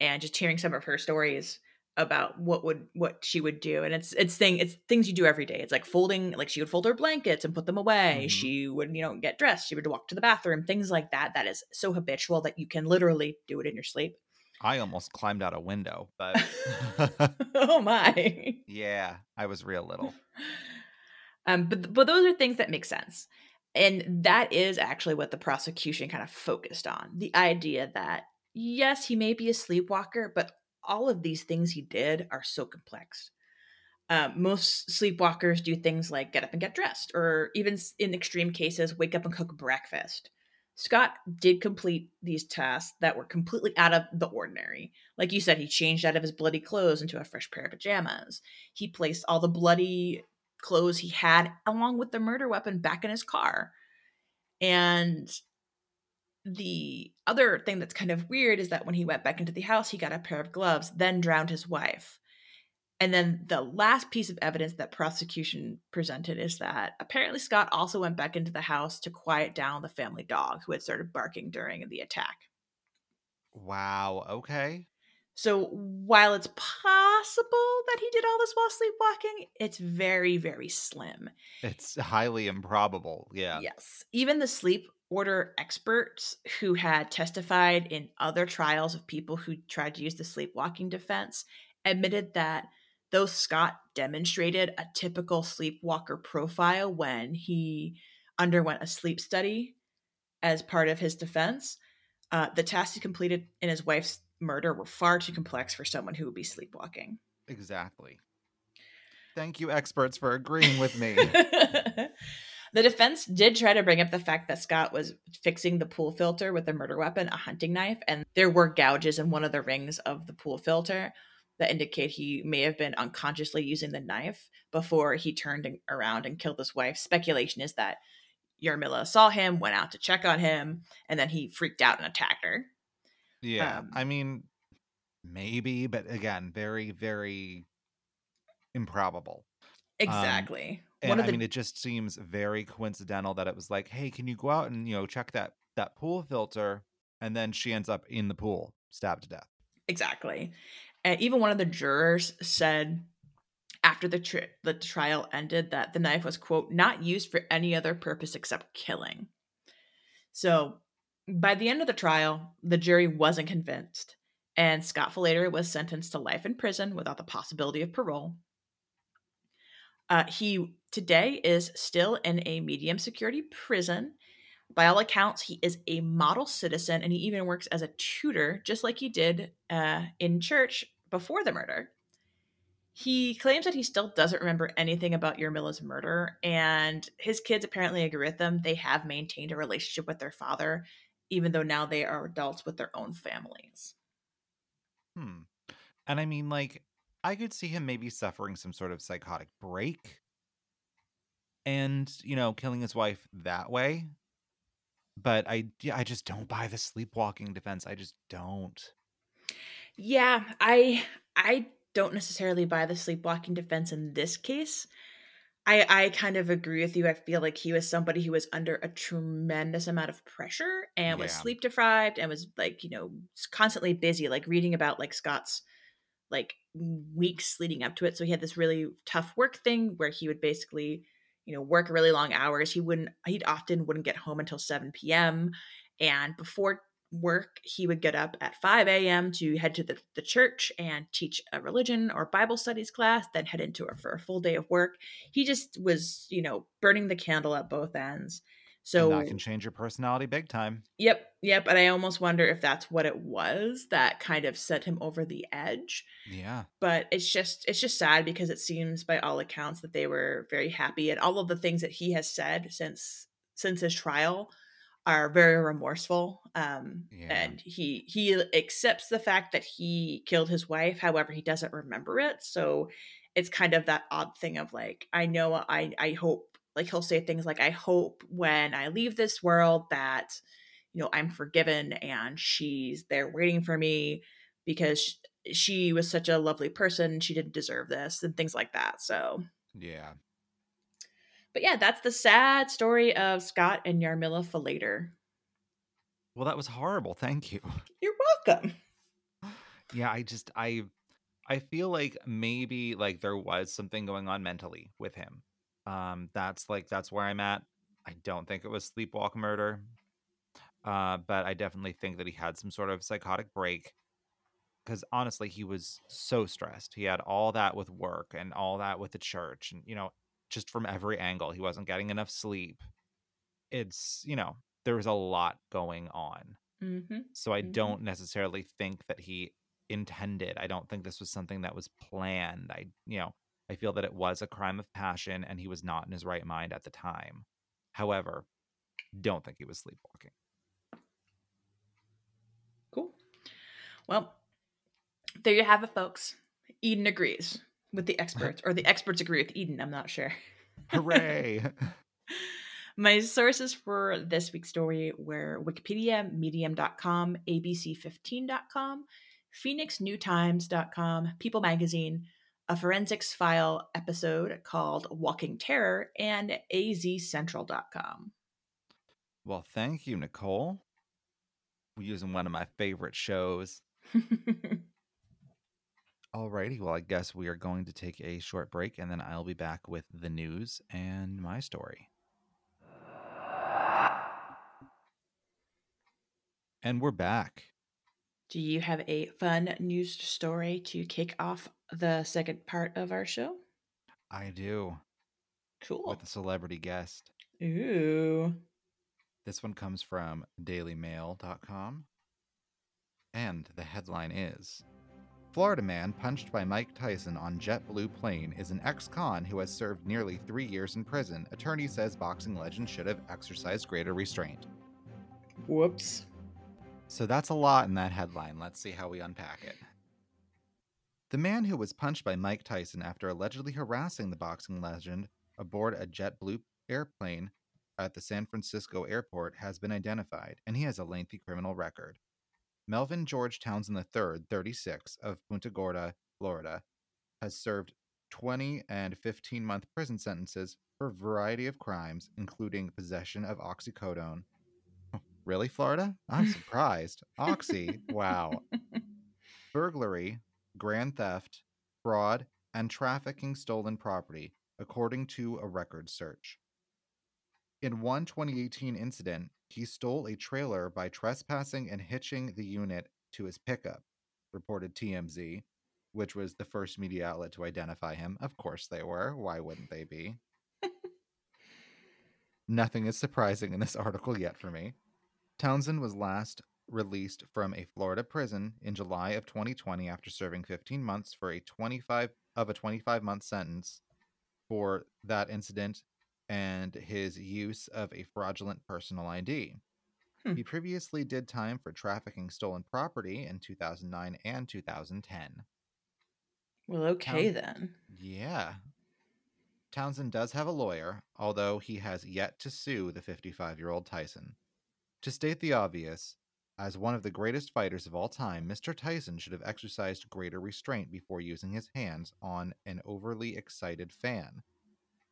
and just hearing some of her stories about what would what she would do and it's it's thing it's things you do every day it's like folding like she would fold her blankets and put them away mm-hmm. she would you know get dressed she would walk to the bathroom things like that that is so habitual that you can literally do it in your sleep I almost climbed out a window, but oh my. Yeah, I was real little. Um, but but those are things that make sense. And that is actually what the prosecution kind of focused on. The idea that yes, he may be a sleepwalker, but all of these things he did are so complex. Um, most sleepwalkers do things like get up and get dressed, or even in extreme cases, wake up and cook breakfast. Scott did complete these tasks that were completely out of the ordinary. Like you said, he changed out of his bloody clothes into a fresh pair of pajamas. He placed all the bloody clothes he had along with the murder weapon back in his car. And the other thing that's kind of weird is that when he went back into the house, he got a pair of gloves, then drowned his wife. And then the last piece of evidence that prosecution presented is that apparently Scott also went back into the house to quiet down the family dog who had started barking during the attack. Wow, okay. So while it's possible that he did all this while sleepwalking, it's very, very slim. It's highly improbable. Yeah. Yes. Even the sleep order experts who had testified in other trials of people who tried to use the sleepwalking defense admitted that though Scott demonstrated a typical sleepwalker profile when he underwent a sleep study as part of his defense, uh, the tasks he completed in his wife's murder were far too complex for someone who would be sleepwalking. Exactly. Thank you, experts, for agreeing with me. the defense did try to bring up the fact that Scott was fixing the pool filter with a murder weapon, a hunting knife, and there were gouges in one of the rings of the pool filter that indicate he may have been unconsciously using the knife before he turned around and killed his wife. Speculation is that Yarmila saw him, went out to check on him, and then he freaked out and attacked her. Yeah. Um, I mean, maybe, but again, very, very improbable. Um, exactly. Um, and I the... mean, it just seems very coincidental that it was like, hey, can you go out and, you know, check that that pool filter? And then she ends up in the pool, stabbed to death. Exactly. And even one of the jurors said after the, tri- the trial ended that the knife was, quote, not used for any other purpose except killing. So by the end of the trial, the jury wasn't convinced, and Scott Falater was sentenced to life in prison without the possibility of parole. Uh, he today is still in a medium security prison. By all accounts, he is a model citizen and he even works as a tutor, just like he did uh, in church before the murder. He claims that he still doesn't remember anything about Yarmila's murder, and his kids apparently agree with him. They have maintained a relationship with their father, even though now they are adults with their own families. Hmm. And I mean, like, I could see him maybe suffering some sort of psychotic break and, you know, killing his wife that way. But I yeah, I just don't buy the sleepwalking defense. I just don't. Yeah, I I don't necessarily buy the sleepwalking defense in this case. I I kind of agree with you. I feel like he was somebody who was under a tremendous amount of pressure and was Yeah. sleep deprived and was like, you know, constantly busy, like reading about like Scott's like weeks leading up to it. So he had this really tough work thing where he would basically, you know, work really long hours. He wouldn't he'd often wouldn't get home until 7 p.m. And before work, he would get up at 5 a.m. to head to the, the church and teach a religion or Bible studies class, then head into it for a full day of work. He just was, you know, burning the candle at both ends. So and that can change your personality big time. Yep, yep. And I almost wonder if that's what it was that kind of set him over the edge. Yeah. But it's just it's just sad because it seems by all accounts that they were very happy and all of the things that he has said since since his trial are very remorseful. Um Yeah. and he he accepts the fact that he killed his wife, however, he doesn't remember it. So it's kind of that odd thing of like, I know I I hope like he'll say things like, I hope when I leave this world that, you know, I'm forgiven and she's there waiting for me because sh- she was such a lovely person. She didn't deserve this and things like that. So, Yeah. but yeah, that's the sad story of Scott and Yarmila Falater. Well, that was horrible. Thank you. You're welcome. Yeah, I just I I feel like maybe like there was something going on mentally with him. Um that's like that's where I'm at. I don't think it was sleepwalk murder. Uh but I definitely think that he had some sort of psychotic break cuz honestly he was so stressed. He had all that with work and all that with the church and you know just from every angle he wasn't getting enough sleep. It's, you know, there was a lot going on. Mm-hmm. So I Mhm. don't necessarily think that he intended. I don't think this was something that was planned. I, you know, I feel that it was a crime of passion and he was not in his right mind at the time. However, don't think he was sleepwalking. Cool. Well, there you have it, folks. Eden agrees with the experts, or the experts agree with Eden. I'm not sure. Hooray! My sources for this week's story were Wikipedia, Medium.com, ABC15.com, PhoenixNewTimes.com, People Magazine, a forensics file episode called Walking Terror, and AZCentral.com. well, thank you, Nicole. We're using one of my favorite shows. Alrighty, well, I guess we are going to take a short break and then I'll be back with the news and my story. And we're back. Do you have a fun news story to kick off the second part of our show? I do. Cool. With a celebrity guest. Ooh. This one comes from dailymail.com. And the headline is Florida man punched by Mike Tyson on JetBlue plane is an ex con who has served nearly three years in prison. Attorney says boxing legend should have exercised greater restraint. Whoops. So that's a lot in that headline. Let's see how we unpack it. The man who was punched by Mike Tyson after allegedly harassing the boxing legend aboard a JetBlue airplane at the San Francisco airport has been identified, and he has a lengthy criminal record. Melvin George Townsend III, 36, of Punta Gorda, Florida, has served 20 and 15 month prison sentences for a variety of crimes, including possession of oxycodone. Really, Florida? I'm surprised. Oxy, wow. Burglary, grand theft, fraud, and trafficking stolen property, according to a record search. In one 2018 incident, he stole a trailer by trespassing and hitching the unit to his pickup, reported TMZ, which was the first media outlet to identify him. Of course they were. Why wouldn't they be? Nothing is surprising in this article yet for me. Townsend was last released from a Florida prison in July of 2020 after serving 15 months for a 25 of a 25 month sentence for that incident and his use of a fraudulent personal ID. Hmm. He previously did time for trafficking stolen property in 2009 and 2010. Well, okay Town- then. Yeah. Townsend does have a lawyer, although he has yet to sue the 55 year old Tyson. To state the obvious, as one of the greatest fighters of all time, Mr. Tyson should have exercised greater restraint before using his hands on an overly excited fan.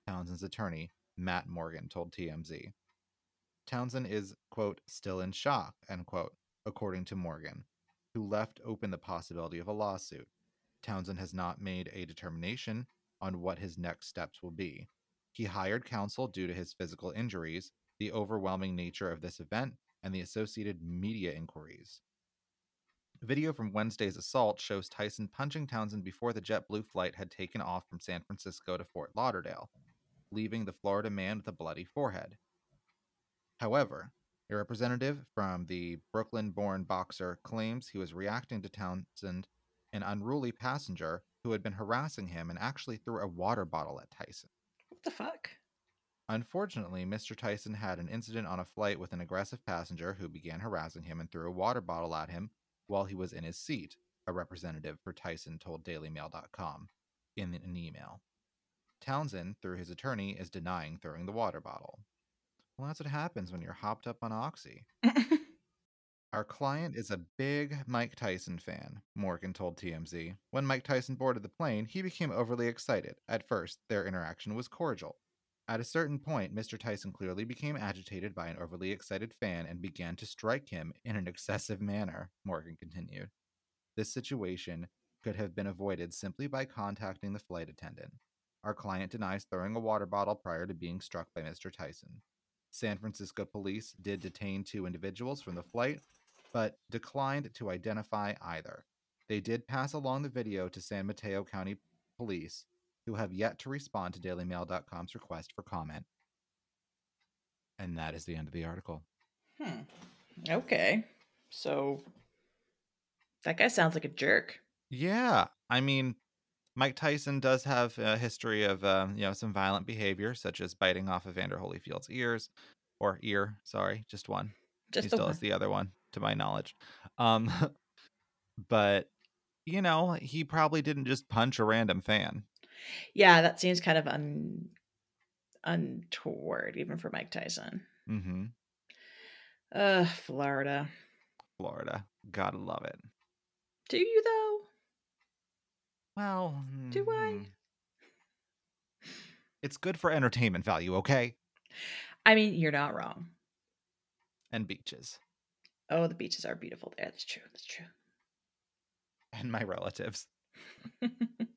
Townsend's attorney, Matt Morgan, told TMZ. Townsend is, quote, still in shock, end quote, according to Morgan, who left open the possibility of a lawsuit. Townsend has not made a determination on what his next steps will be. He hired counsel due to his physical injuries, the overwhelming nature of this event, and the associated media inquiries. Video from Wednesday's assault shows Tyson punching Townsend before the JetBlue flight had taken off from San Francisco to Fort Lauderdale, leaving the Florida man with a bloody forehead. However, a representative from the Brooklyn born boxer claims he was reacting to Townsend, an unruly passenger who had been harassing him and actually threw a water bottle at Tyson. What the fuck? Unfortunately, Mr. Tyson had an incident on a flight with an aggressive passenger who began harassing him and threw a water bottle at him while he was in his seat, a representative for Tyson told DailyMail.com in an email. Townsend, through his attorney, is denying throwing the water bottle. Well, that's what happens when you're hopped up on Oxy. Our client is a big Mike Tyson fan, Morgan told TMZ. When Mike Tyson boarded the plane, he became overly excited. At first, their interaction was cordial. At a certain point, Mr. Tyson clearly became agitated by an overly excited fan and began to strike him in an excessive manner, Morgan continued. This situation could have been avoided simply by contacting the flight attendant. Our client denies throwing a water bottle prior to being struck by Mr. Tyson. San Francisco police did detain two individuals from the flight, but declined to identify either. They did pass along the video to San Mateo County Police, who have yet to respond to DailyMail.com's request for comment. And that is the end of the article. Hmm. Okay. So that guy sounds like a jerk. Yeah, I mean, Mike Tyson does have a history of uh, you know some violent behavior, such as biting off Evander Holyfield's ears, or ear. Sorry, just one. Just he still one. has the other one, to my knowledge. Um, but you know, he probably didn't just punch a random fan. Yeah, that seems kind of un untoward, even for Mike Tyson. Mm-hmm. Uh, Florida. Florida, gotta love it. Do you though? Well, Do I? mm, It's good for entertainment value, okay? I mean, you're not wrong. And beaches, Oh, the beaches are beautiful there. That's true. That's true. and my relatives.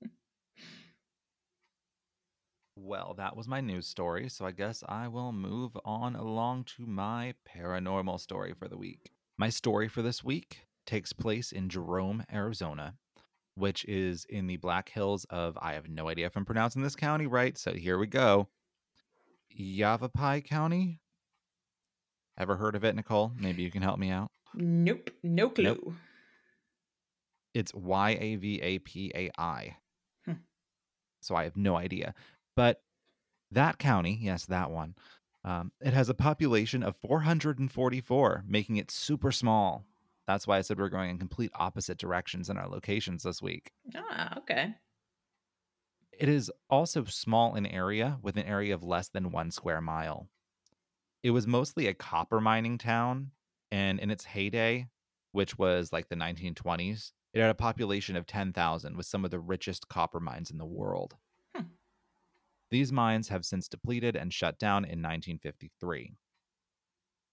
Well, that was my news story, so I guess I will move on along to my paranormal story for the week. My story for this week takes place in Jerome, Arizona, which is in the Black Hills of, I have no idea if I'm pronouncing this county right, so here we go. Yavapai County? Ever heard of it, Nicole? Maybe you can help me out. nope. No clue. Nope. It's Y A V A P A I. Hmm. So I have no idea. But that county, yes, that one, um, it has a population of 444, making it super small. That's why I said we're going in complete opposite directions in our locations this week. Ah, okay. It is also small in area with an area of less than one square mile. It was mostly a copper mining town, and in its heyday, which was like the 1920s, it had a population of 10,000 with some of the richest copper mines in the world. These mines have since depleted and shut down in 1953.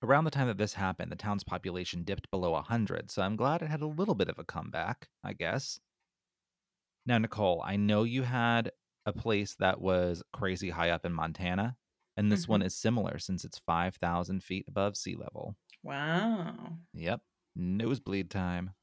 Around the time that this happened, the town's population dipped below 100, so I'm glad it had a little bit of a comeback, I guess. Now, Nicole, I know you had a place that was crazy high up in Montana, and this one Mhm. is similar since it's 5,000 feet above sea level. Wow. Yep, nosebleed time.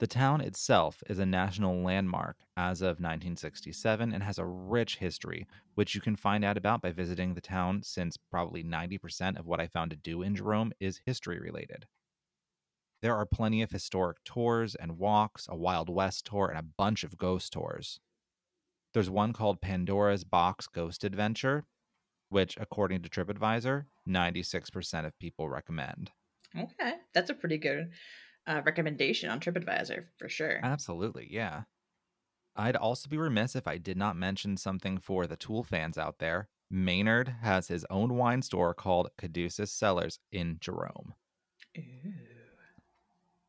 The town itself is a national landmark as of 1967 and has a rich history, which you can find out about by visiting the town, since probably 90% of what I found to do in Jerome is history related. There are plenty of historic tours and walks, a Wild West tour, and a bunch of ghost tours. There's one called Pandora's Box Ghost Adventure, which, according to TripAdvisor, 96% of people recommend. Okay. That's a pretty good uh, recommendation on TripAdvisor for sure. Absolutely, yeah. I'd also be remiss if I did not mention something for the Tool fans out there. Maynard has his own wine store called Caduceus Cellars in Jerome. Ooh.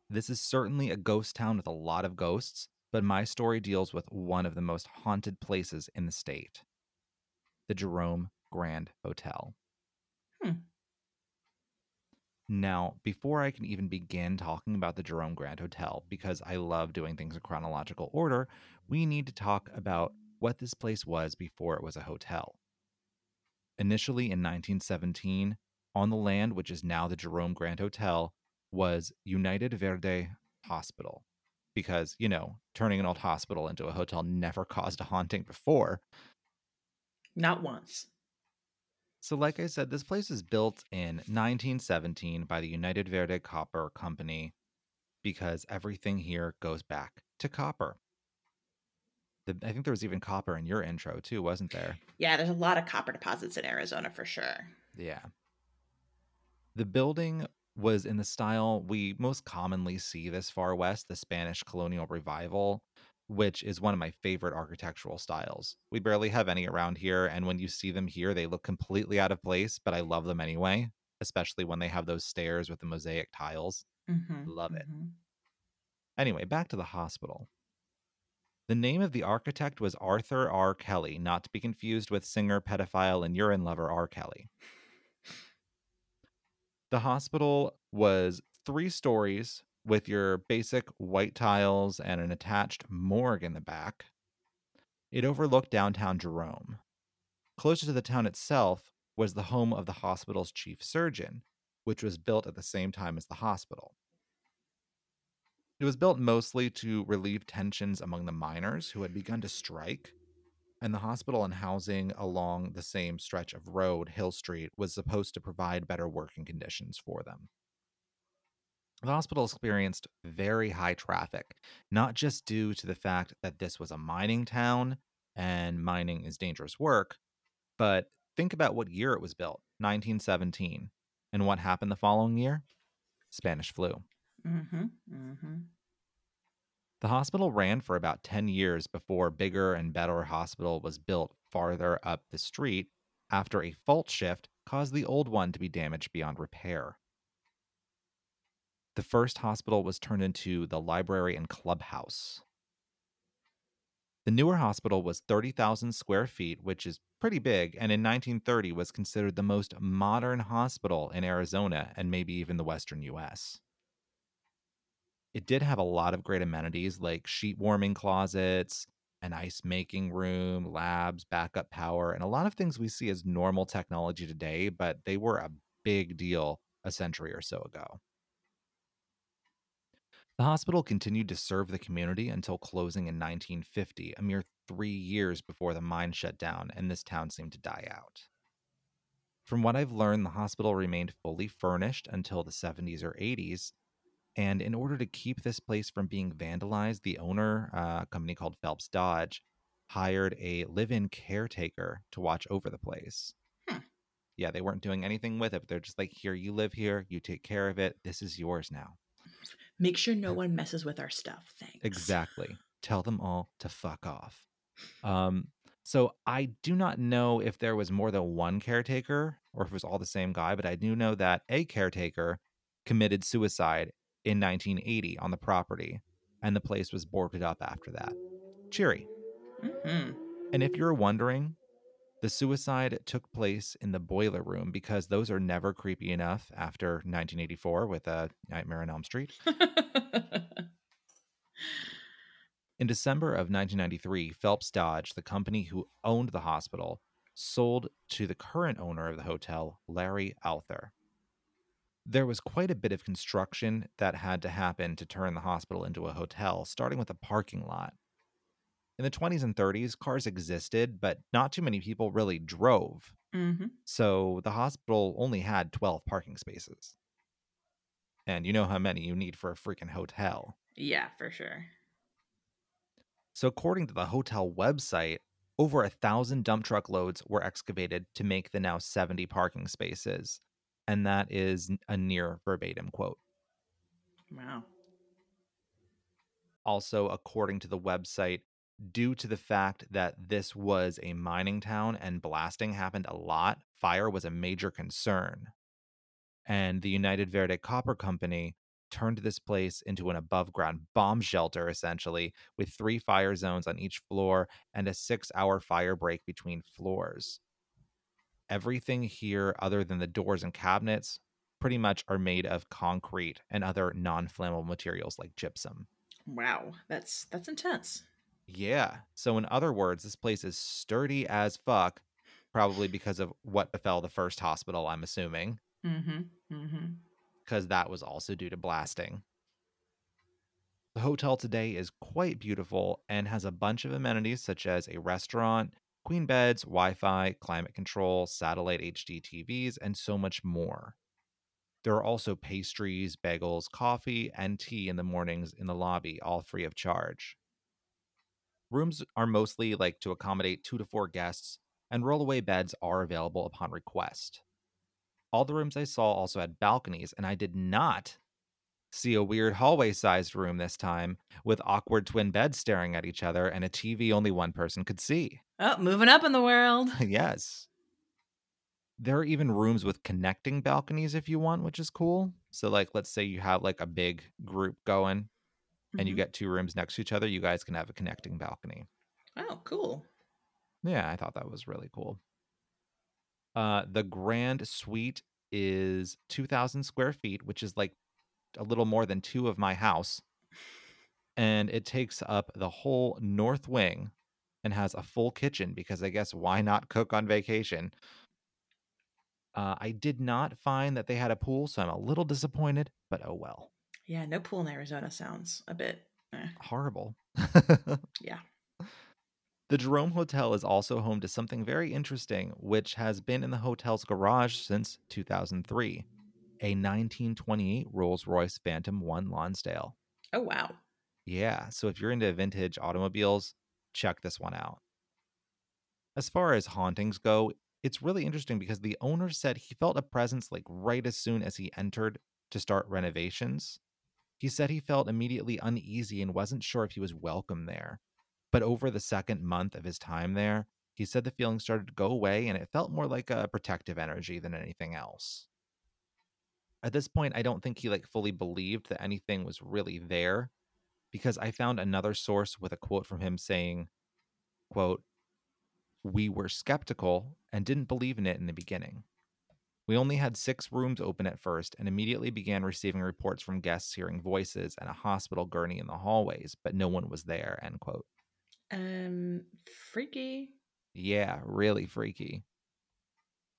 This is certainly a ghost town with a lot of ghosts, but my story deals with one of the most haunted places in the state the Jerome Grand Hotel. Now, before I can even begin talking about the Jerome Grand Hotel, because I love doing things in chronological order, we need to talk about what this place was before it was a hotel. Initially in 1917, on the land which is now the Jerome Grand Hotel was United Verde Hospital. Because, you know, turning an old hospital into a hotel never caused a haunting before. Not once. So, like I said, this place was built in 1917 by the United Verde Copper Company because everything here goes back to copper. The, I think there was even copper in your intro too, wasn't there? Yeah, there's a lot of copper deposits in Arizona for sure. Yeah. The building was in the style we most commonly see this far west, the Spanish colonial revival, which is one of my favorite architectural styles. We barely have any around here, and when you see them here, they look completely out of place, but I love them anyway, especially when they have those stairs with the mosaic tiles. Mm-hmm. Love it. mhm. Anyway, back to the hospital. The name of the architect was Arthur R. Kelly, not to be confused with singer, pedophile, and urine lover R. Kelly. The hospital was three stories with your basic white tiles and an attached morgue in the back. It overlooked downtown Jerome. Closer to the town itself was the home of the hospital's chief surgeon, which was built at the same time as the hospital. It was built mostly to relieve tensions among the miners who had begun to strike, and the hospital and housing along the same stretch of road, Hill Street, was supposed to provide better working conditions for them. The hospital experienced very high traffic, not just due to the fact that this was a mining town and mining is dangerous work, but think about what year it was built 1917. And what happened the following year? Spanish flu. Mm-hmm. Mm-hmm. The hospital ran for about 10 years before bigger and better hospital was built farther up the street after a fault shift caused the old one to be damaged beyond repair. The first hospital was turned into the library and clubhouse. The newer hospital was 30,000 square feet, which is pretty big, and in 1930 was considered the most modern hospital in Arizona and maybe even the western US. It did have a lot of great amenities like sheet warming closets, an ice making room, labs, backup power, and a lot of things we see as normal technology today, but they were a big deal a century or so ago. The hospital continued to serve the community until closing in 1950, a mere three years before the mine shut down and this town seemed to die out. From what I've learned, the hospital remained fully furnished until the 70s or 80s. And in order to keep this place from being vandalized, the owner, uh, a company called Phelps Dodge, hired a live in caretaker to watch over the place. Hmm. Yeah, they weren't doing anything with it, but they're just like, here, you live here, you take care of it, this is yours now. Make sure no one messes with our stuff. Thanks. Exactly. Tell them all to fuck off. Um, so I do not know if there was more than one caretaker or if it was all the same guy, but I do know that a caretaker committed suicide in 1980 on the property, and the place was boarded up after that. Cheery. Mm-hmm. And if you're wondering, the suicide took place in the boiler room because those are never creepy enough after 1984 with a Nightmare on Elm Street. In December of 1993, Phelps Dodge, the company who owned the hospital, sold to the current owner of the hotel, Larry Altherr. There was quite a bit of construction that had to happen to turn the hospital into a hotel, starting with a parking lot. In the 20s and 30s, cars existed, but not too many people really drove. Mm-hmm. So the hospital only had 12 parking spaces. And you know how many you need for a freaking hotel. Yeah, for sure. So, according to the hotel website, over a thousand dump truck loads were excavated to make the now 70 parking spaces. And that is a near verbatim quote. Wow. Also, according to the website, due to the fact that this was a mining town and blasting happened a lot, fire was a major concern. And the United Verde Copper Company turned this place into an above ground bomb shelter, essentially, with three fire zones on each floor and a six hour fire break between floors. Everything here, other than the doors and cabinets, pretty much are made of concrete and other non flammable materials like gypsum. Wow, that's that's intense. Yeah. So, in other words, this place is sturdy as fuck, probably because of what befell the first hospital, I'm assuming, Mm-hmm. Mm-hmm. because that was also due to blasting. The hotel today is quite beautiful and has a bunch of amenities such as a restaurant, queen beds, Wi Fi, climate control, satellite HD TVs, and so much more. There are also pastries, bagels, coffee, and tea in the mornings in the lobby, all free of charge. Rooms are mostly like to accommodate two to four guests, and rollaway beds are available upon request. All the rooms I saw also had balconies, and I did not see a weird hallway sized room this time with awkward twin beds staring at each other and a TV only one person could see. Oh, moving up in the world. yes. There are even rooms with connecting balconies if you want, which is cool. So, like, let's say you have like a big group going and you Mhm. get two rooms next to each other, you guys can have a connecting balcony. Oh, cool. Yeah, I thought that was really cool. Uh, the grand suite is 2,000 square feet, which is like a little more than two of my house. And it takes up the whole north wing and has a full kitchen because I guess why not cook on vacation? Uh, I did not find that they had a pool, so I'm a little disappointed, but oh well. Yeah, no pool in Arizona sounds a bit. Eh. Horrible. Yeah. The Jerome Hotel is also home to something very interesting, which has been in the hotel's garage since 2003 a 1928 Rolls Royce Phantom 1 Lonsdale. Oh wow. Yeah, so if you're into vintage automobiles, check this one out. As far as hauntings go, it's really interesting because the owner said he felt a presence like right as soon as he entered to start renovations. He said he felt immediately uneasy and wasn't sure if he was welcome there. But over the second month of his time there, he said the feeling started to go away and it felt more like a protective energy than anything else. At this point, I don't think he like fully believed that anything was really there because I found another source with a quote from him saying, quote, we were skeptical and didn't believe in it in the beginning. We only had six rooms open at first and immediately began receiving reports from guests hearing voices and a hospital gurney in the hallways, but no one was there, end quote. Um, freaky. Yeah, really freaky.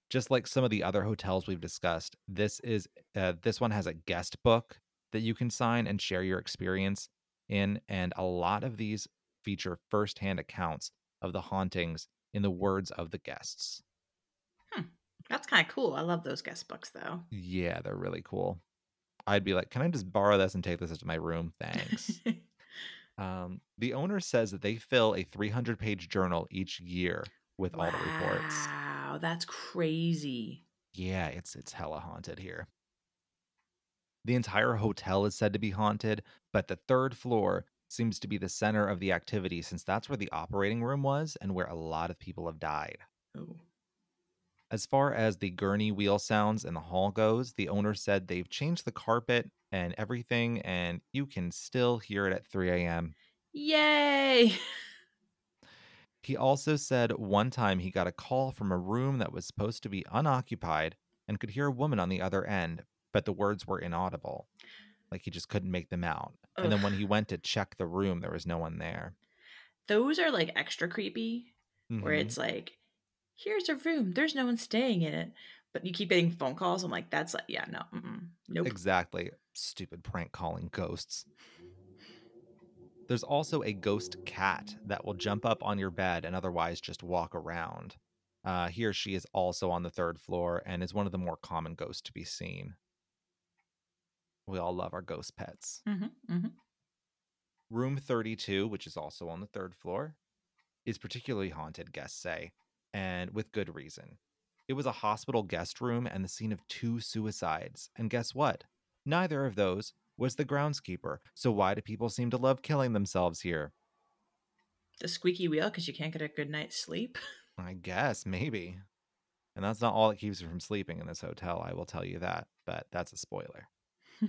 Just like some of the other hotels we've discussed, this is uh, this one has a guest book that you can sign and share your experience in, and a lot of these feature firsthand accounts of the hauntings in the words of the guests. That's kind of cool. I love those guest books though. Yeah, they're really cool. I'd be like, "Can I just borrow this and take this into my room? Thanks." um, the owner says that they fill a 300-page journal each year with all the reports. Wow, that's crazy. Yeah, it's it's hella haunted here. The entire hotel is said to be haunted, but the third floor seems to be the center of the activity since that's where the operating room was and where a lot of people have died. Oh. As far as the gurney wheel sounds in the hall goes, the owner said they've changed the carpet and everything, and you can still hear it at 3 a.m. Yay! He also said one time he got a call from a room that was supposed to be unoccupied and could hear a woman on the other end, but the words were inaudible. Like he just couldn't make them out. And then when he went to check the room, there was no one there. Those are like extra creepy, where Mhm. it's like, here's a room, there's no one staying in it. But you keep getting phone calls. I'm like, that's like, yeah, no, mm-mm, nope. Exactly. Stupid prank calling ghosts. There's also a ghost cat that will jump up on your bed and otherwise just walk around. Uh, he or she is also on the third floor and is one of the more common ghosts to be seen. We all love our ghost pets. hmm hmm Room 32, which is also on the third floor, is particularly haunted, guests say, and with good reason. It was a hospital guest room and the scene of two suicides. And guess what? Neither of those was the groundskeeper. So why do people seem to love killing themselves here? The squeaky wheel because you can't get a good night's sleep. I guess, maybe. And that's not all that keeps you from sleeping in this hotel, I will tell you that, but that's a spoiler.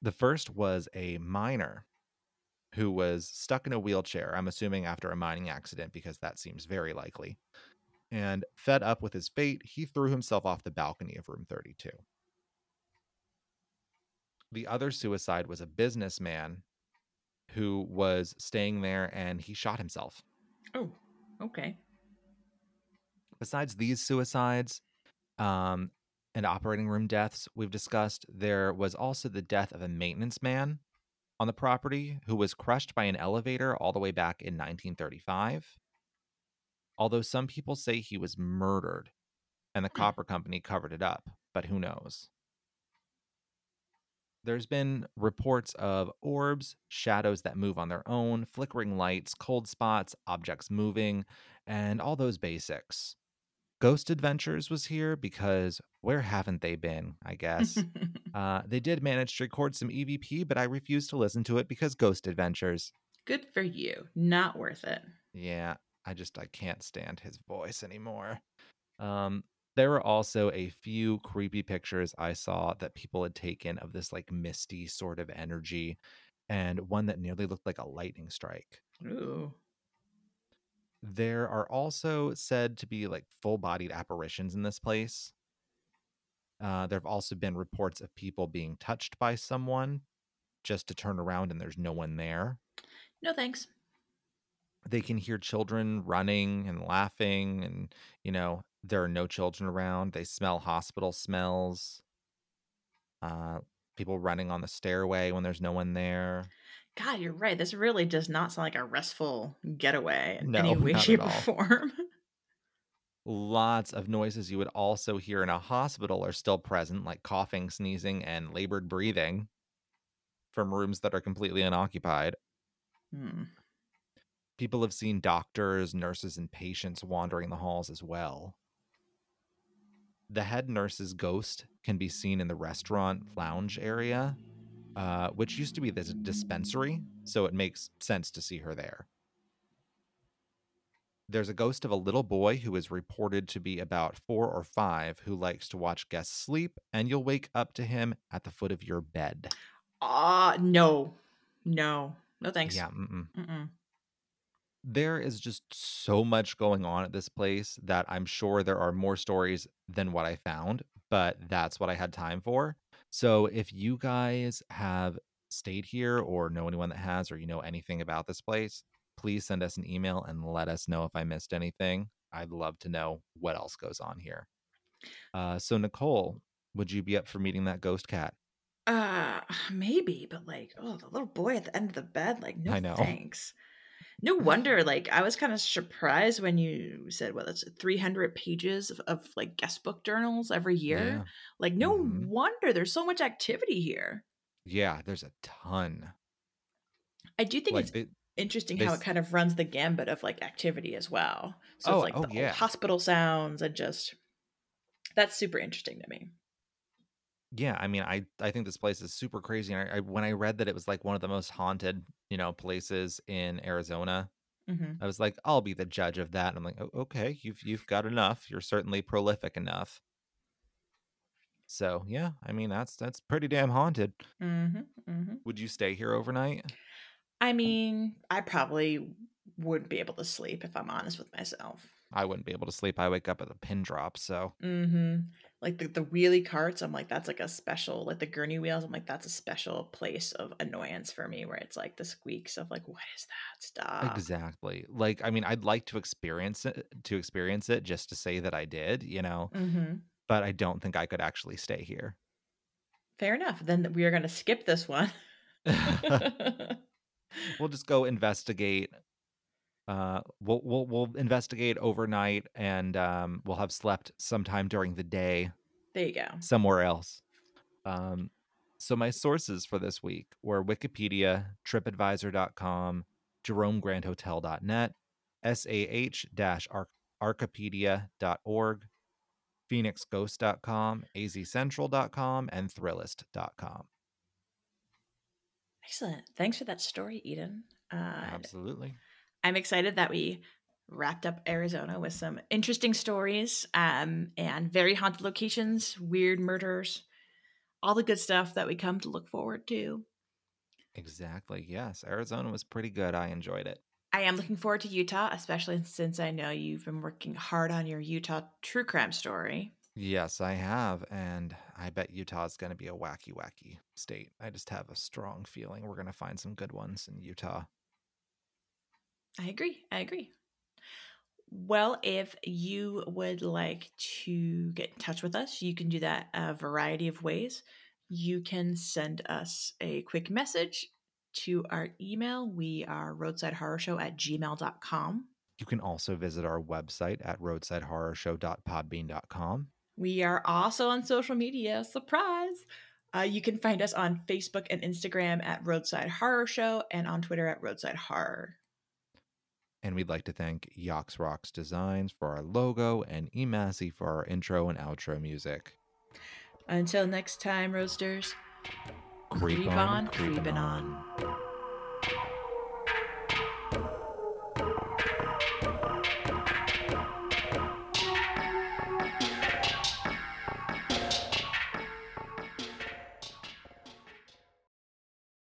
The first was a miner who was stuck in a wheelchair, I'm assuming after a mining accident, because that seems very likely. And fed up with his fate, he threw himself off the balcony of room 32. The other suicide was a businessman who was staying there and he shot himself. oh, okay. Besides these suicides um, and operating room deaths we've discussed, there was also the death of a maintenance man on the property who was crushed by an elevator all the way back in 1935. Although some people say he was murdered and the Hmm. copper company covered it up, but who knows? There's been reports of orbs, shadows that move on their own, flickering lights, cold spots, objects moving, and all those basics. Ghost Adventures was here because where haven't they been, I guess? uh, they did manage to record some EVP, but I refused to listen to it because Ghost Adventures. Good for you. Not worth it. Yeah, I just I can't stand his voice anymore. Um, there were also a few creepy pictures I saw that people had taken of this like misty sort of energy, and one that nearly looked like a lightning strike. Ooh. There are also said to be like full bodied apparitions in this place. Uh, there have also been reports of people being touched by someone just to turn around and there's no one there. No thanks. They can hear children running and laughing, and you know, there are no children around. They smell hospital smells. Uh, people running on the stairway when there's no one there. God, you're right. This really does not sound like a restful getaway in No, any way, shape, or form. Lots of noises you would also hear in a hospital are still present, like coughing, sneezing, and labored breathing from rooms that are completely unoccupied. Hmm. People have seen doctors, nurses, and patients wandering the halls as well. The head nurse's ghost can be seen in the restaurant lounge area, uh, which used to be this dispensary, so it makes sense to see her there. There's a ghost of a little boy who is reported to be about four or five who likes to watch guests sleep, and you'll wake up to him at the foot of your bed. Ah, no. No. No thanks. Yeah, mm-mm. Mm-mm. there is just so much going on at this place that I'm sure there are more stories than what I found, but that's what I had time for. So if you guys have stayed here or know anyone that has, or you know anything about this place, please send us an email and let us know if I missed anything. I'd love to know what else goes on here. Uh, so, Nicole, would you be up for meeting that ghost cat? Uh, maybe, but like, oh, the little boy at the end of the bed, like, no I know. thanks. No wonder, like, I was kind of surprised when you said, well, it's 300 pages of, of like guest book journals every year. Yeah. Like, no Mhm. wonder there's so much activity here. Yeah, there's a ton. I do think Like, it's they, interesting how it kind of runs the gambit of like activity as well. So Oh, it's like oh, the yeah. hospital sounds and just that's super interesting to me. Yeah i mean i i think this place is super crazy and I, I when i read that it was like one of the most haunted you know places in arizona hmm i was like i'll be the judge of that and i'm like oh, okay you've you've got enough you're certainly prolific enough. So yeah i mean that's that's pretty damn haunted. Hmm hmm would you stay here overnight? I mean, I probably wouldn't be able to sleep if I'm honest with myself. i wouldn't be able to sleep i wake up with a pin drop so hmm like the, the wheelie carts i'm like that's like a special like the gurney wheels i'm like that's a special place of annoyance for me where it's like the squeaks of like what is that stuff Exactly. Like, I mean, I'd like to experience it to experience it just to say that I did, you know, mm-hmm. but I don't think I could actually stay here. fair enough then we are going to skip this one we'll just go investigate. Uh, we'll we'll we'll investigate overnight, and um, we'll have slept sometime during the day there you go somewhere else. Um, so my sources for this week were Wikipedia, TripAdvisor.com, JeromeGrandHotel.net, sah-archipedia.org, PhoenixGhost.com, azcentral.com, and Thrillist.com. excellent thanks for that story eden uh, Absolutely. I'm excited that we wrapped up Arizona with some interesting stories um, and very haunted locations, weird murders, all the good stuff that we come to look forward to. Exactly. Yes. Arizona was pretty good. I enjoyed it. I am looking forward to Utah, especially since I know you've been working hard on your Utah true crime story. Yes, I have. And I bet Utah's going to be a wacky, wacky state. I just have a strong feeling we're going to find some good ones in Utah. I agree. I agree. Well, if you would like to get in touch with us, you can do that a variety of ways. You can send us a quick message to our email. We are roadsidehorrorshow at gmail.com. You can also visit our website at roadsidehorrorshow.podbean.com. We are also on social media. Surprise! Uh, you can find us on Facebook and Instagram at Roadside Horror Show and on Twitter at Roadside Horror. And we'd like to thank Yox Rocks Designs for our logo and Emasi for our intro and outro music. Until next time, Roasters, Creep creep on, on, creeping on. on.